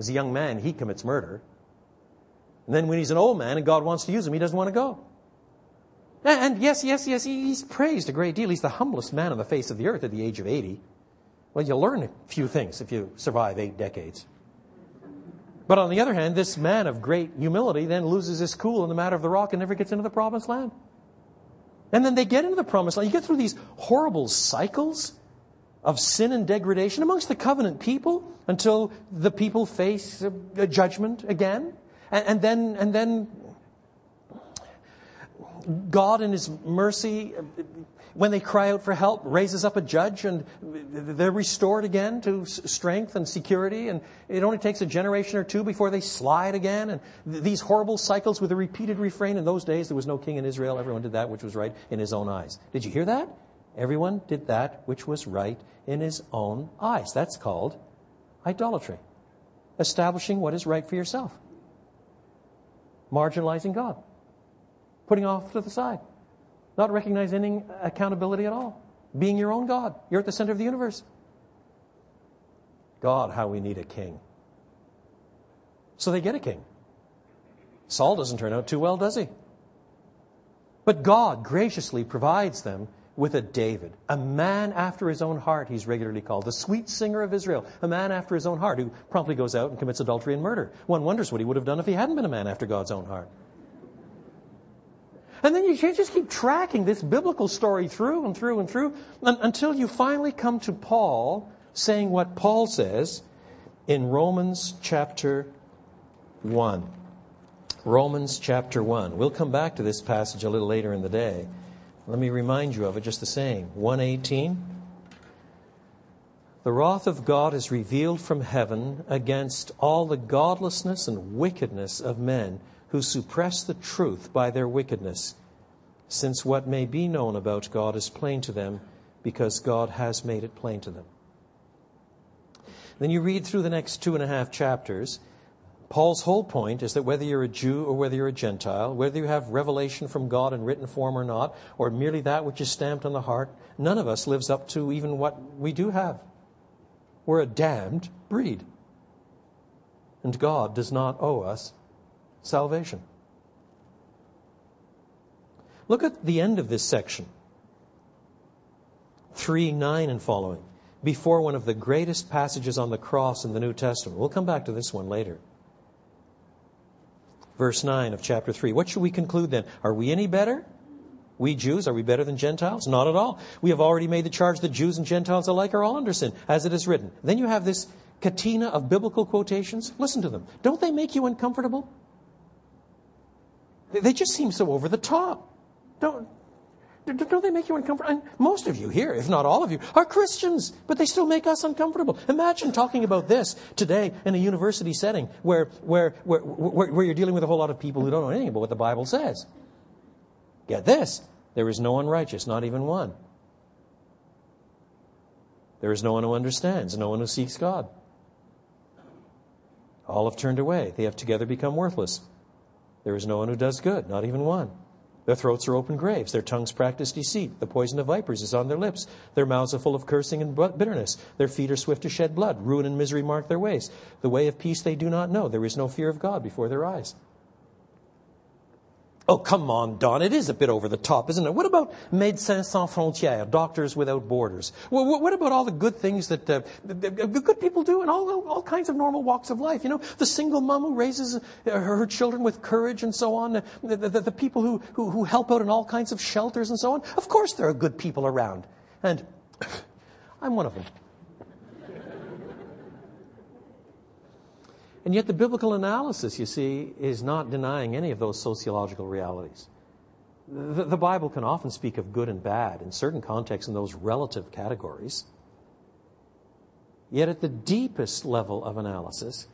As a young man, he commits murder. And then when he's an old man and God wants to use him, he doesn't want to go. And yes, yes, yes, he's praised a great deal. He's the humblest man on the face of the earth at the age of 80. Well, you learn a few things if you survive eight decades. But on the other hand, this man of great humility then loses his cool in the matter of the rock and never gets into the promised land. And then they get into the promised land. You get through these horrible cycles of sin and degradation amongst the covenant people until the people face a, judgment again. And, and then, and then God in His mercy when they cry out for help, raises up a judge and they're restored again to strength and security. And it only takes a generation or two before they slide again. And th- these horrible cycles with a repeated refrain. In those days, there was no king in Israel. Everyone did that which was right in his own eyes. Did you hear that? Everyone did that which was right in his own eyes. That's called idolatry. Establishing what is right for yourself. Marginalizing God. Putting off to the side not recognizing any accountability at all. Being your own God. You're at the center of the universe. God, how we need a king. So they get a king. Saul doesn't turn out too well, does he? But God graciously provides them with a David, a man after his own heart, he's regularly called, the sweet singer of Israel, a man after his own heart who promptly goes out and commits adultery and murder. One wonders what he would have done if he hadn't been a man after God's own heart. And then you just keep tracking this biblical story through and through and through until you finally come to Paul saying what Paul says in Romans chapter 1. Romans chapter 1. We'll come back to this passage a little later in the day. Let me remind you of it just the same. 118. The wrath of God is revealed from heaven against all the godlessness and wickedness of men who suppress the truth by their wickedness, since what may be known about God is plain to them because God has made it plain to them. Then you read through the next two and a half chapters. Paul's whole point is that whether you're a Jew or whether you're a Gentile, whether you have revelation from God in written form or not, or merely that which is stamped on the heart, none of us lives up to even what we do have. We're a damned breed. And God does not owe us salvation. Look at the end of this section 3 9 and following, before one of the greatest passages on the cross in the New Testament. We'll come back to this one later. Verse 9 of chapter 3. What should we conclude then? Are we any better? We Jews, are we better than Gentiles? Not at all. We have already made the charge that Jews and Gentiles alike are all under sin, as it is written. Then you have this catena of biblical quotations. Listen to them. Don't they make you uncomfortable? They just seem so over the top. Don't, don't they make you uncomfortable? And most of you here, if not all of you, are Christians, but they still make us uncomfortable. Imagine talking about this today in a university setting where, where, where, where, where you're dealing with a whole lot of people who don't know anything about what the Bible says. Get this there is no unrighteous, not even one. There is no one who understands, no one who seeks God. All have turned away. They have together become worthless. There is no one who does good, not even one. Their throats are open graves. Their tongues practice deceit. The poison of vipers is on their lips. Their mouths are full of cursing and bitterness. Their feet are swift to shed blood. Ruin and misery mark their ways. The way of peace they do not know. There is no fear of God before their eyes. Oh, come on, Don. It is a bit over the top, isn't it? What about Médecins Sans Frontières, Doctors Without Borders? What about all the good things that uh, good people do in all, all kinds of normal walks of life? You know, the single mom who raises uh, her children with courage and so on, the, the, the people who, who, who help out in all kinds of shelters and so on. Of course there are good people around. And I'm one of them. And yet, the biblical analysis, you see, is not denying any of those sociological realities. The, the, Bible can often speak of good and bad in certain contexts in those relative categories. Yet, at the deepest level of analysis,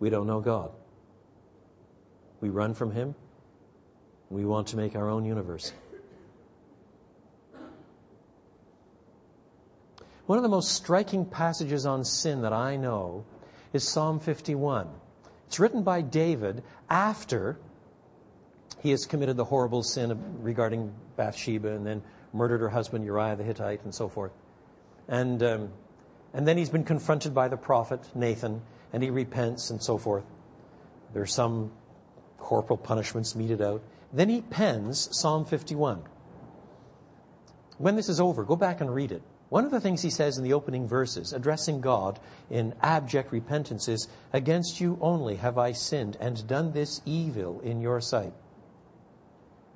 we don't know God. We run from Him. We want to make our own universe. One of the most striking passages on sin that I know is Psalm 51. It's written by David after he has committed the horrible sin regarding Bathsheba and then murdered her husband Uriah the Hittite and so forth. And, um, and then he's been confronted by the prophet Nathan and he repents and so forth. There are some corporal punishments meted out. Then he pens Psalm 51. When this is over, go back and read it. One of the things he says in the opening verses, addressing God in abject repentance, is, Against you only have I sinned and done this evil in your sight.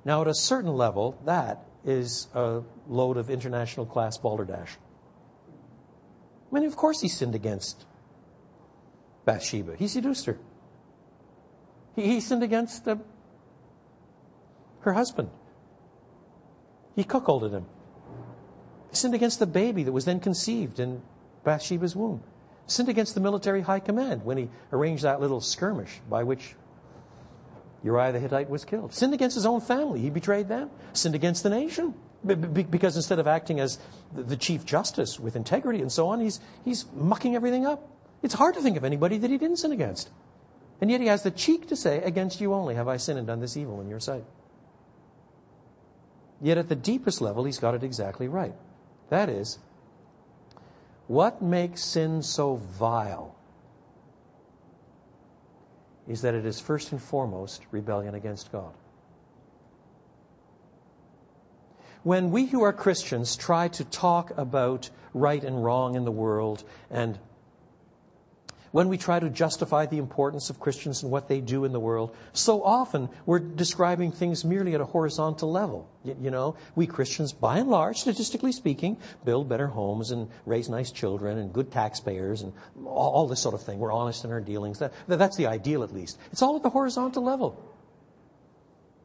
Now, at a certain level, that is a load of international class balderdash. I mean, of course he sinned against Bathsheba. He seduced her. He, he sinned against the, her husband. He cuckolded him. Sinned against the baby that was then conceived in Bathsheba's womb. Sinned against the military high command when he arranged that little skirmish by which Uriah the Hittite was killed. Sinned against his own family. He betrayed them. Sinned against the nation. Because instead of acting as the chief justice with integrity and so on, he's, he's mucking everything up. It's hard to think of anybody that he didn't sin against. And yet he has the cheek to say, Against you only have I sinned and done this evil in your sight. Yet at the deepest level, he's got it exactly right. That is, what makes sin so vile is that it is first and foremost rebellion against God. When we who are Christians try to talk about right and wrong in the world and when we try to justify the importance of Christians and what they do in the world, so often we're describing things merely at a horizontal level. You know, we Christians, by and large, statistically speaking, build better homes and raise nice children and good taxpayers and all this sort of thing. We're honest in our dealings. That, that's the ideal, at least. It's all at the horizontal level.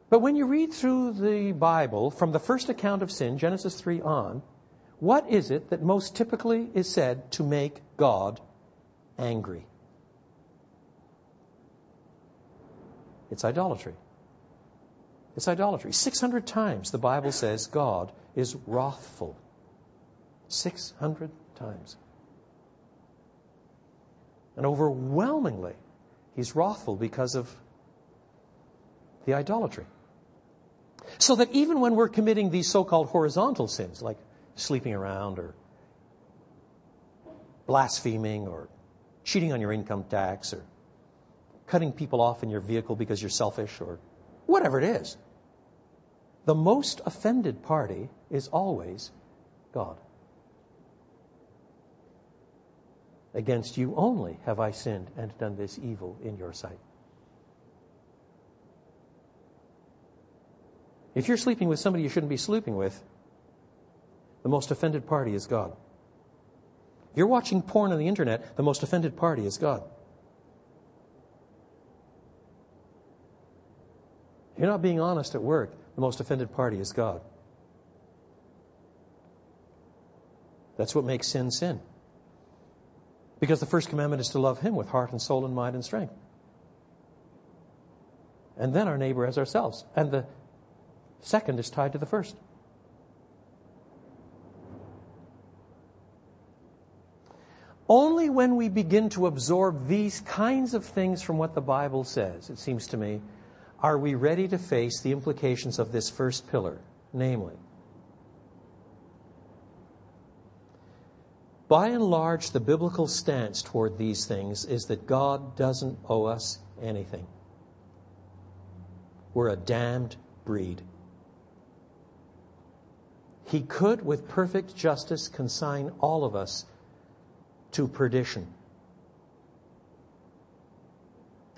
But when you read through the Bible from the first account of sin, Genesis 3 on, what is it that most typically is said to make God angry. It's idolatry. It's idolatry. 600 times the Bible says God is wrathful. 600 times. And overwhelmingly, he's wrathful because of the idolatry. So that even when we're committing these so called horizontal sins, like sleeping around or blaspheming or cheating on your income tax or cutting people off in your vehicle because you're selfish or whatever it is. The most offended party is always God. Against you only have I sinned and done this evil in your sight. If you're sleeping with somebody you shouldn't be sleeping with, the most offended party is God. You're watching porn on the internet, the most offended party is God. You're not being honest at work, the most offended party is God. That's what makes sin sin. Because the first commandment is to love Him with heart and soul and mind and strength. And then our neighbor as ourselves. And the second is tied to the first. Only when we begin to absorb these kinds of things from what the Bible says, it seems to me, are we ready to face the implications of this first pillar, namely, by and large, the biblical stance toward these things is that God doesn't owe us anything. We're a damned breed. He could, with perfect justice, consign all of us to perdition.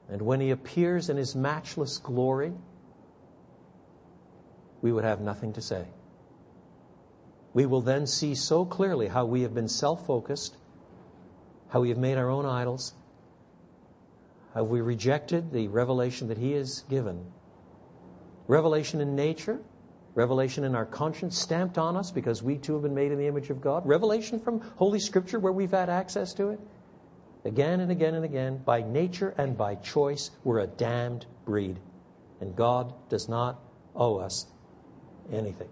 And when he appears in his matchless glory, we would have nothing to say. We will then see so clearly how we have been self focused, how we have made our own idols, how we rejected the revelation that he has given. Revelation in nature, Revelation in our conscience stamped on us because we too have been made in the image of God. Revelation from Holy Scripture where we've had access to it. Again and again and again, by nature and by choice, we're a damned breed. And God does not owe us anything.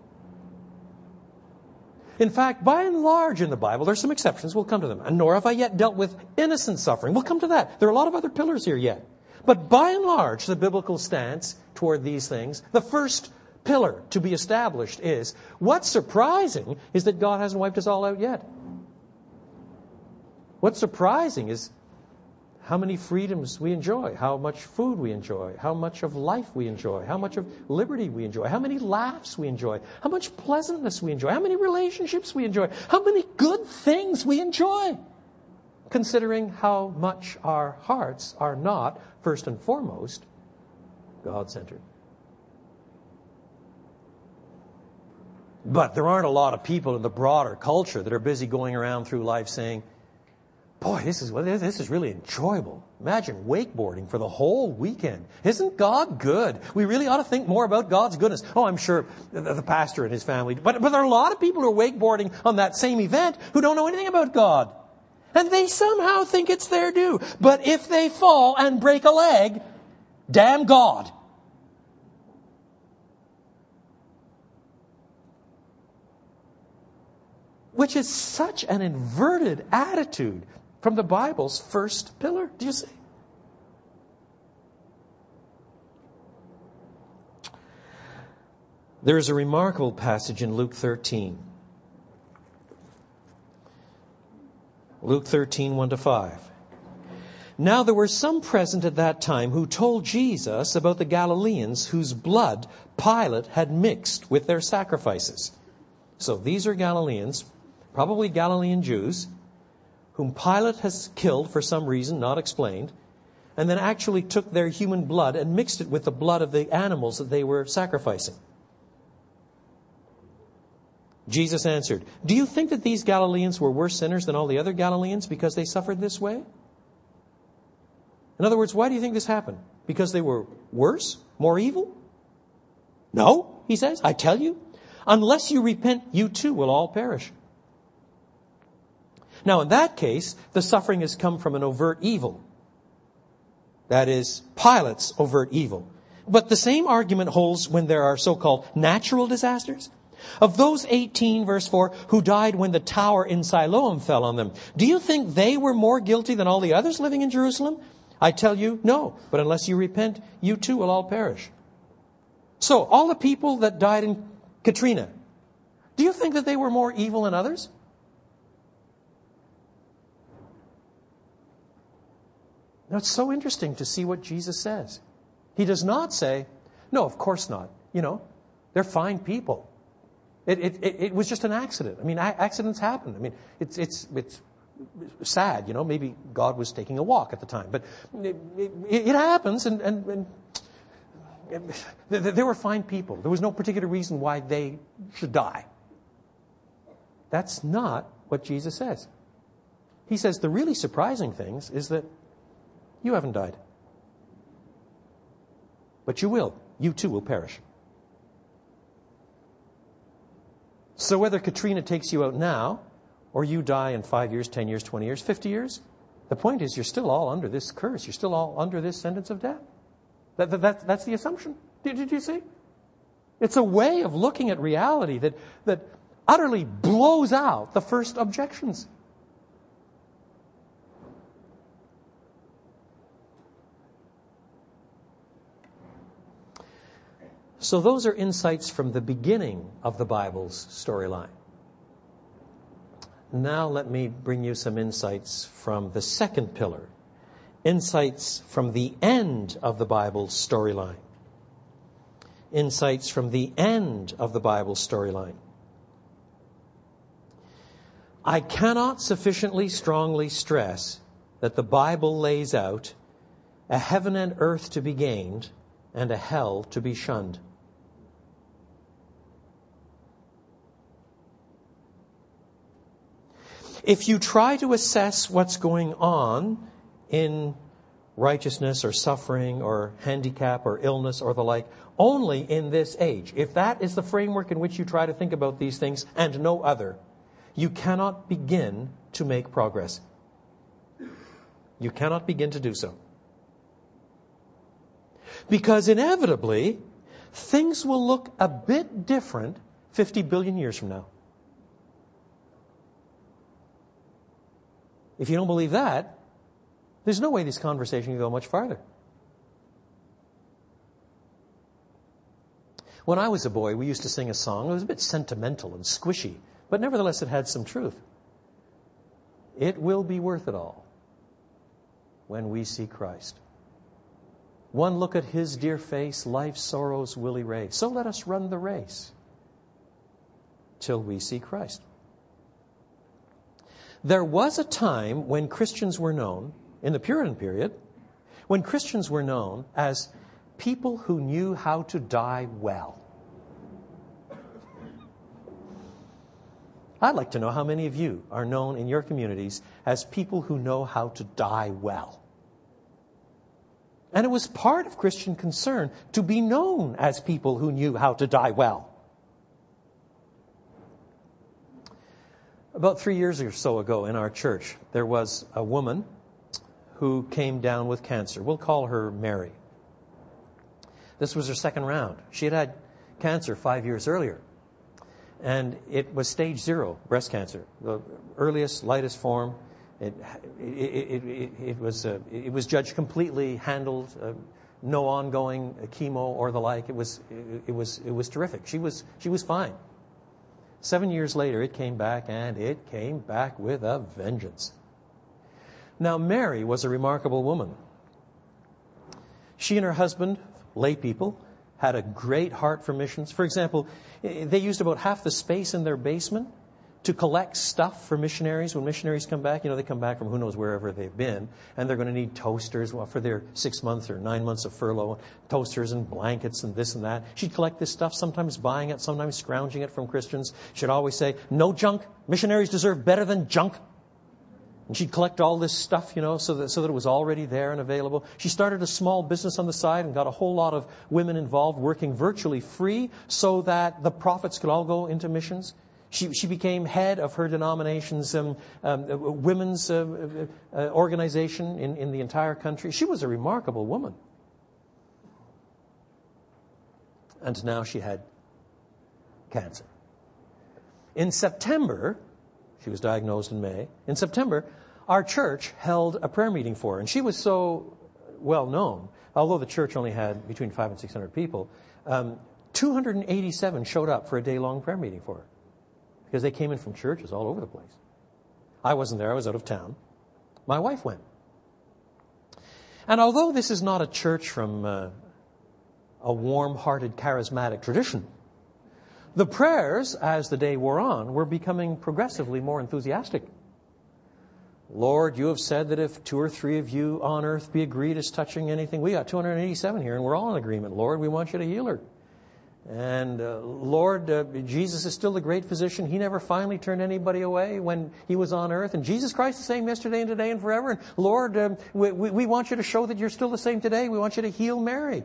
In fact, by and large in the Bible, there are some exceptions. We'll come to them. And nor have I yet dealt with innocent suffering. We'll come to that. There are a lot of other pillars here yet. But by and large, the biblical stance toward these things, the first pillar to be established is what's surprising is that God hasn't wiped us all out yet. What's surprising is how many freedoms we enjoy, how much food we enjoy, how much of life we enjoy, how much of liberty we enjoy, how many laughs we enjoy, how much pleasantness we enjoy, how many relationships we enjoy, how many good things we enjoy, considering how much our hearts are not, first and foremost, God centered. But there aren't a lot of people in the broader culture that are busy going around through life saying, Boy, this is, this is really enjoyable. Imagine wakeboarding for the whole weekend. Isn't God good? We really ought to think more about God's goodness. Oh, I'm sure the pastor and his family, but, but there are a lot of people who are wakeboarding on that same event who don't know anything about God. And they somehow think it's their due. But if they fall and break a leg, damn God. Which is such an inverted attitude from the Bible's first pillar. Do you see? There is a remarkable passage in Luke 13. Luke 13, 1 to 5. Now there were some present at that time who told Jesus about the Galileans whose blood Pilate had mixed with their sacrifices. So these are Galileans, probably Galilean Jews, whom Pilate has killed for some reason not explained, and then actually took their human blood and mixed it with the blood of the animals that they were sacrificing. Jesus answered, Do you think that these Galileans were worse sinners than all the other Galileans because they suffered this way? In other words, why do you think this happened? Because they were worse? More evil? No, he says, I tell you, unless you repent, you too will all perish. Now, in that case, the suffering has come from an overt evil. That is, Pilate's overt evil. But the same argument holds when there are so-called natural disasters. Of those 18, verse 4, who died when the tower in Siloam fell on them, do you think they were more guilty than all the others living in Jerusalem? I tell you, no. But unless you repent, you too will all perish. So, all the people that died in Katrina, do you think that they were more evil than others? Now, it's so interesting to see what Jesus says. He does not say, no, of course not. You know, they're fine people. It, it, it, it was just an accident. I mean, accidents happen. I mean, it's, it's, it's sad, you know, maybe God was taking a walk at the time, but it, it happens and, and, and they were fine people. There was no particular reason why they should die. That's not what Jesus says. He says the really surprising things is that you haven't died. But you will. You too will perish. So whether Katrina takes you out now, or you die in five years, 10 years, 20 years, 50 years, the point is you're still all under this curse. You're still all under this sentence of death. That, that, that, that's the assumption. Did, did you see? It's a way of looking at reality that, that utterly blows out the first objections. So, those are insights from the beginning of the Bible's storyline. Now, let me bring you some insights from the second pillar insights from the end of the Bible's storyline. Insights from the end of the Bible's storyline. I cannot sufficiently strongly stress that the Bible lays out a heaven and earth to be gained and a hell to be shunned. If you try to assess what's going on in righteousness or suffering or handicap or illness or the like only in this age. If that is the framework in which you try to think about these things and no other, you cannot begin to make progress. You cannot begin to do so. Because inevitably, things will look a bit different 50 billion years from now. If you don't believe that, there's no way this conversation can go much farther. When I was a boy, we used to sing a song. It was a bit sentimental and squishy, but nevertheless, it had some truth. It will be worth it all when we see Christ. One look at his dear face, life's sorrows will erase. So let us run the race till we see Christ. There was a time when Christians were known in the Puritan period, when Christians were known as people who knew how to die well. I'd like to know how many of you are known in your communities as people who know how to die well. And it was part of Christian concern to be known as people who knew how to die well. About three years or so ago in our church, there was a woman who came down with cancer. We'll call her Mary. This was her second round. She had had cancer five years earlier, and it was stage zero breast cancer, the earliest, lightest form. It, it, it, it was, uh, it was judged completely, handled, uh, no ongoing chemo or the like. It was, it, was, it was terrific. She was, she was fine. Seven years later, it came back, and it came back with a vengeance. Now, Mary was a remarkable woman. She and her husband, lay people, had a great heart for missions. For example, they used about half the space in their basement to collect stuff for missionaries when missionaries come back. You know, they come back from who knows wherever they've been, and they're going to need toasters for their six months or nine months of furlough, toasters and blankets and this and that. She'd collect this stuff, sometimes buying it, sometimes scrounging it from Christians. She'd always say, no junk. Missionaries deserve better than junk. And she'd collect all this stuff, you know, so that, so that it was already there and available. She started a small business on the side and got a whole lot of women involved working virtually free so that the profits could all go into missions. She, she became head of her denomination's um, um, uh, women's uh, uh, organization in, in the entire country. She was a remarkable woman. And now she had cancer. In September, she was diagnosed in May. In September, our church held a prayer meeting for her. And she was so well known, although the church only had between five and 600 people, um, 287 showed up for a day long prayer meeting for her because they came in from churches all over the place. I wasn't there, I was out of town. My wife went. And although this is not a church from uh, a warm hearted, charismatic tradition, the prayers, as the day wore on, were becoming progressively more enthusiastic. Lord, you have said that if two or three of you on earth be agreed as touching anything, we got 287 here and we're all in agreement. Lord, we want you to heal her. And uh, Lord, uh, Jesus is still the great physician. He never finally turned anybody away when he was on earth. And Jesus Christ is the same yesterday and today and forever. And Lord, um, we, we, want you to show that you're still the same today. We want you to heal Mary.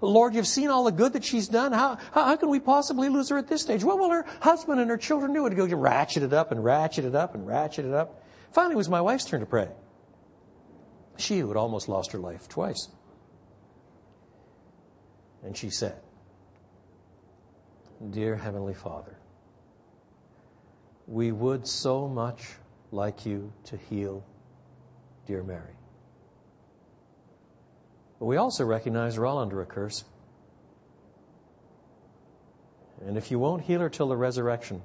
Lord, you've seen all the good that she's done. How, how, how, can we possibly lose her at this stage? What will her husband and her children do? it. Go, you ratchet it up and ratchet it up and ratchet it up. Finally, it was my wife's turn to pray. She who had almost lost her life twice. And she said, Dear Heavenly Father, we would so much like you to heal dear Mary. But we also recognize we're all under a curse. And if you won't heal her till the resurrection,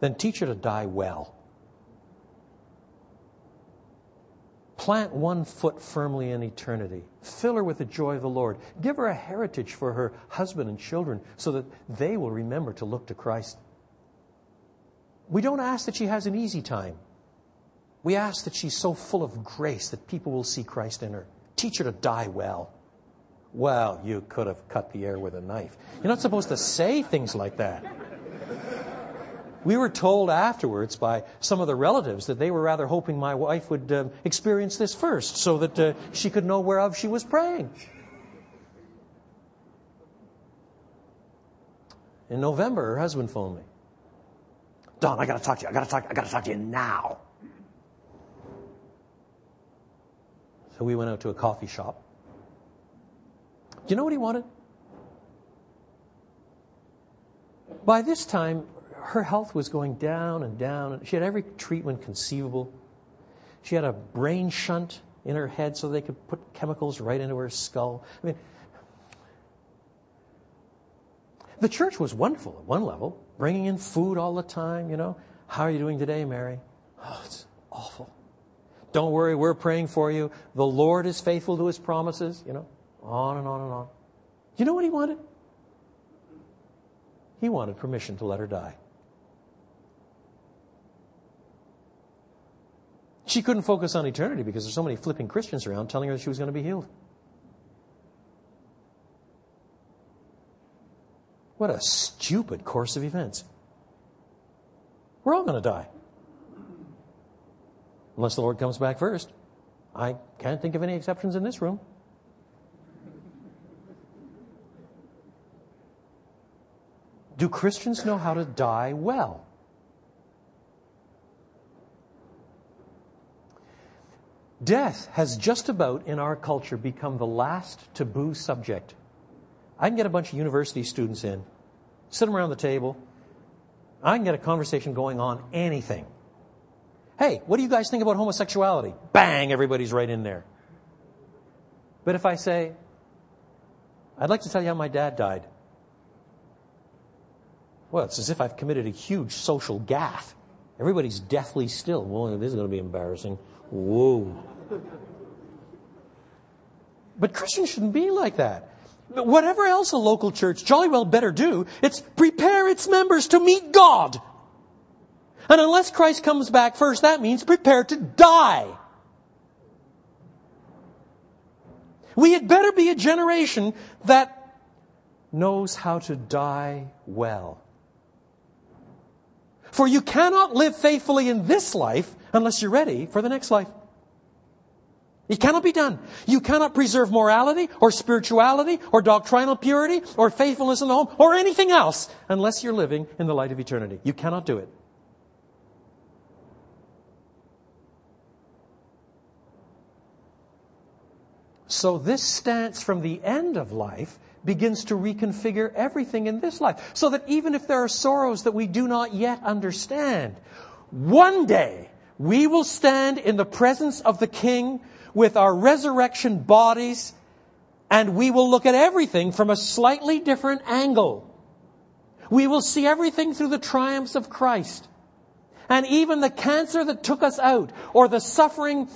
then teach her to die well. Plant one foot firmly in eternity. Fill her with the joy of the Lord. Give her a heritage for her husband and children so that they will remember to look to Christ. We don't ask that she has an easy time. We ask that she's so full of grace that people will see Christ in her. Teach her to die well. Well, you could have cut the air with a knife. You're not supposed to say things like that. We were told afterwards by some of the relatives that they were rather hoping my wife would uh, experience this first so that uh, she could know whereof she was praying. In November, her husband phoned me. Don, I gotta talk to you. I gotta talk, I gotta talk to you now. So we went out to a coffee shop. Do you know what he wanted? By this time, her health was going down and down. She had every treatment conceivable. She had a brain shunt in her head so they could put chemicals right into her skull. I mean, the church was wonderful at one level, bringing in food all the time, you know. How are you doing today, Mary? Oh, it's awful. Don't worry, we're praying for you. The Lord is faithful to his promises, you know. On and on and on. You know what he wanted? He wanted permission to let her die. She couldn't focus on eternity because there's so many flipping Christians around telling her that she was going to be healed. What a stupid course of events. We're all going to die. Unless the Lord comes back first. I can't think of any exceptions in this room. Do Christians know how to die well? Death has just about in our culture become the last taboo subject. I can get a bunch of university students in, sit them around the table. I can get a conversation going on anything. Hey, what do you guys think about homosexuality? Bang, everybody's right in there. But if I say, I'd like to tell you how my dad died. Well, it's as if I've committed a huge social gaffe. Everybody's deathly still. Well, this is going to be embarrassing. Whoa. But Christians shouldn't be like that. Whatever else a local church jolly well better do, it's prepare its members to meet God. And unless Christ comes back first, that means prepare to die. We had better be a generation that knows how to die well. For you cannot live faithfully in this life unless you're ready for the next life. It cannot be done. You cannot preserve morality or spirituality or doctrinal purity or faithfulness in the home or anything else unless you're living in the light of eternity. You cannot do it. So this stance from the end of life begins to reconfigure everything in this life. So that even if there are sorrows that we do not yet understand, one day we will stand in the presence of the King with our resurrection bodies and we will look at everything from a slightly different angle. We will see everything through the triumphs of Christ. And even the cancer that took us out or the suffering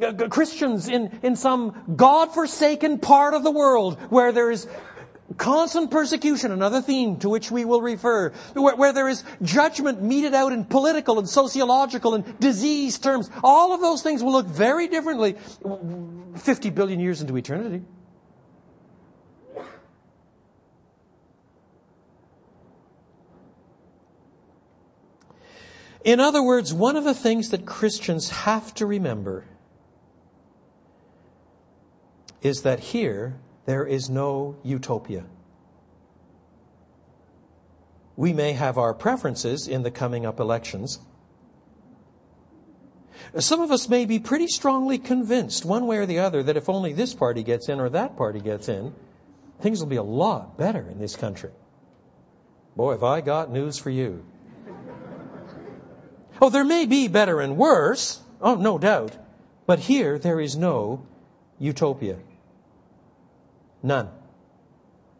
uh, Christians in, in some God-forsaken part of the world where there is constant persecution, another theme to which we will refer, where, where, there is judgment meted out in political and sociological and disease terms. All of those things will look very differently 50 billion years into eternity. In other words, one of the things that Christians have to remember is that here there is no utopia. We may have our preferences in the coming up elections. Some of us may be pretty strongly convinced, one way or the other, that if only this party gets in or that party gets in, things will be a lot better in this country. Boy, have I got news for you. oh, there may be better and worse. Oh, no doubt. But here, there is no utopia. None.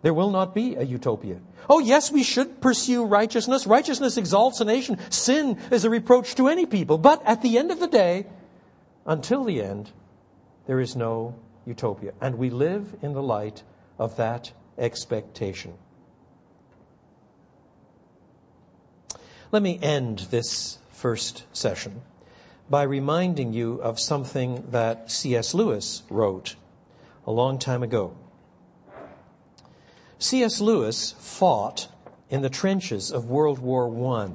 There will not be a utopia. Oh, yes, we should pursue righteousness. Righteousness exalts a nation. Sin is a reproach to any people. But at the end of the day, until the end, there is no utopia. And we live in the light of that expectation. Let me end this first session by reminding you of something that C.S. Lewis wrote a long time ago. C.S. Lewis fought in the trenches of World War I,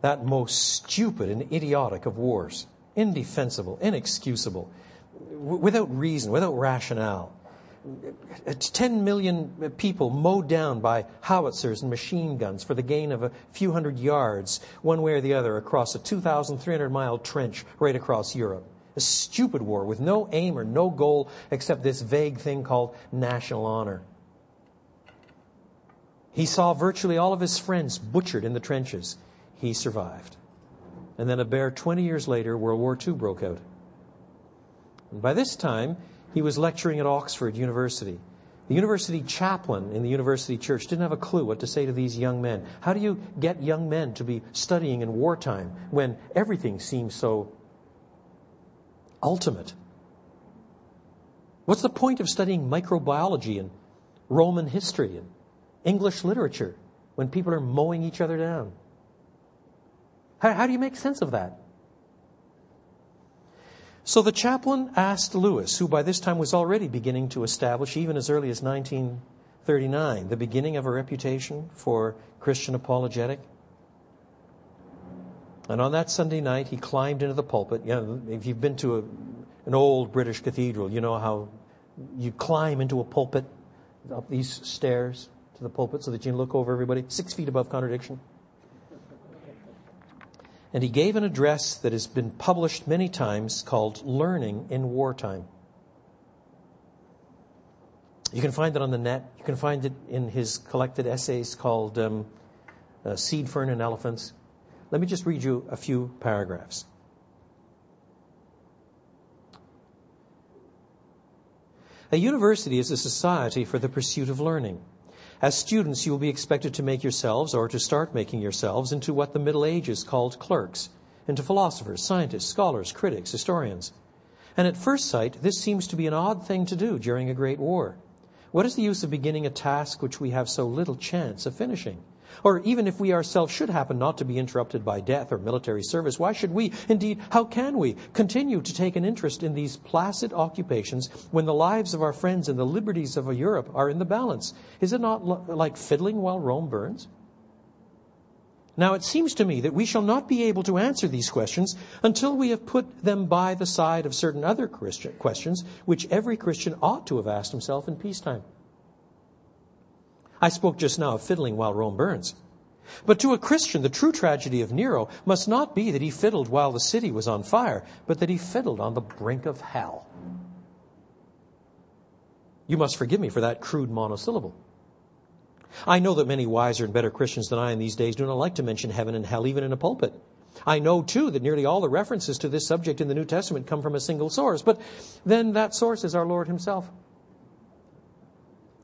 that most stupid and idiotic of wars, indefensible, inexcusable, without reason, without rationale. Uh, 10 million uh, people mowed down by howitzers and machine guns for the gain of a few hundred yards, one way or the other, across a 2,300 mile trench right across Europe. A stupid war with no aim or no goal except this vague thing called national honor. He saw virtually all of his friends butchered in the trenches. He survived. And then a bare 20 years later, World War II broke out. And by this time, he was lecturing at Oxford University. The university chaplain in the university church didn't have a clue what to say to these young men. How do you get young men to be studying in wartime when everything seems so ultimate? What's the point of studying microbiology and Roman history and English literature when people are mowing each other down? How, how do you make sense of that? So the chaplain asked Lewis, who by this time was already beginning to establish, even as early as 1939, the beginning of a reputation for Christian apologetic. And on that Sunday night, he climbed into the pulpit. You know, if you've been to a, an old British cathedral, you know how you climb into a pulpit up these stairs to the pulpit so that you can look over everybody, six feet above contradiction. And he gave an address that has been published many times called Learning in Wartime. You can find it on the net. You can find it in his collected essays called um, uh, Seed, Fern, and Elephants. Let me just read you a few paragraphs. A university is a society for the pursuit of learning. As students, you will be expected to make yourselves, or to start making yourselves, into what the Middle Ages called clerks, into philosophers, scientists, scholars, critics, historians. And at first sight, this seems to be an odd thing to do during a great war. What is the use of beginning a task which we have so little chance of finishing? Or even if we ourselves should happen not to be interrupted by death or military service, why should we, indeed, how can we, continue to take an interest in these placid occupations when the lives of our friends and the liberties of Europe are in the balance? Is it not like fiddling while Rome burns? Now, it seems to me that we shall not be able to answer these questions until we have put them by the side of certain other Christian questions which every Christian ought to have asked himself in peacetime. I spoke just now of fiddling while Rome burns. But to a Christian, the true tragedy of Nero must not be that he fiddled while the city was on fire, but that he fiddled on the brink of hell. You must forgive me for that crude monosyllable. I know that many wiser and better Christians than I in these days do not like to mention heaven and hell even in a pulpit. I know too that nearly all the references to this subject in the New Testament come from a single source, but then that source is our Lord Himself.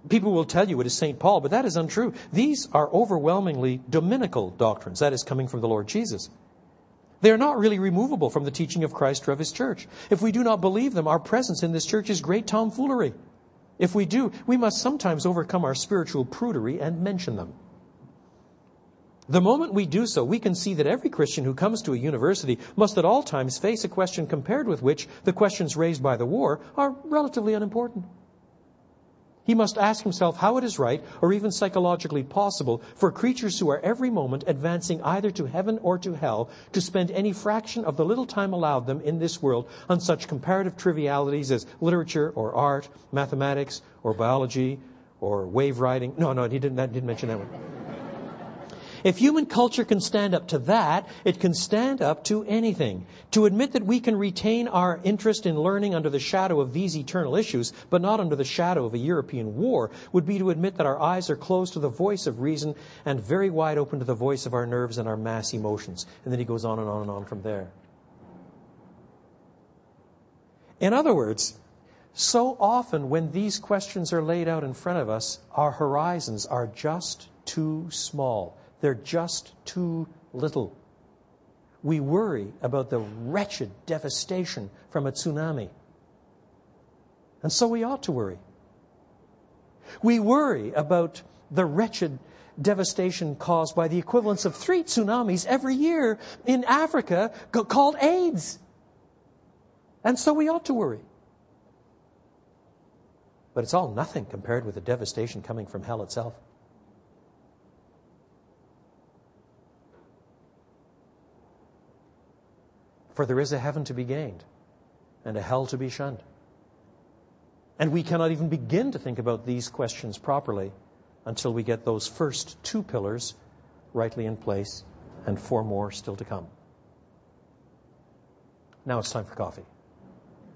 People will tell you it is St. Paul, but that is untrue. These are overwhelmingly dominical doctrines, that is, coming from the Lord Jesus. They are not really removable from the teaching of Christ or of His church. If we do not believe them, our presence in this church is great tomfoolery. If we do, we must sometimes overcome our spiritual prudery and mention them. The moment we do so, we can see that every Christian who comes to a university must at all times face a question compared with which the questions raised by the war are relatively unimportant. He must ask himself how it is right, or even psychologically possible, for creatures who are every moment advancing either to heaven or to hell to spend any fraction of the little time allowed them in this world on such comparative trivialities as literature or art, mathematics or biology or wave riding. No, no, he didn't, that didn't mention that one. If human culture can stand up to that, it can stand up to anything. To admit that we can retain our interest in learning under the shadow of these eternal issues, but not under the shadow of a European war, would be to admit that our eyes are closed to the voice of reason and very wide open to the voice of our nerves and our mass emotions. And then he goes on and on and on from there. In other words, so often when these questions are laid out in front of us, our horizons are just too small. They're just too little. We worry about the wretched devastation from a tsunami. And so we ought to worry. We worry about the wretched devastation caused by the equivalence of three tsunamis every year in Africa called AIDS. And so we ought to worry. But it's all nothing compared with the devastation coming from hell itself. For there is a heaven to be gained and a hell to be shunned. And we cannot even begin to think about these questions properly until we get those first two pillars rightly in place and four more still to come. Now it's time for coffee.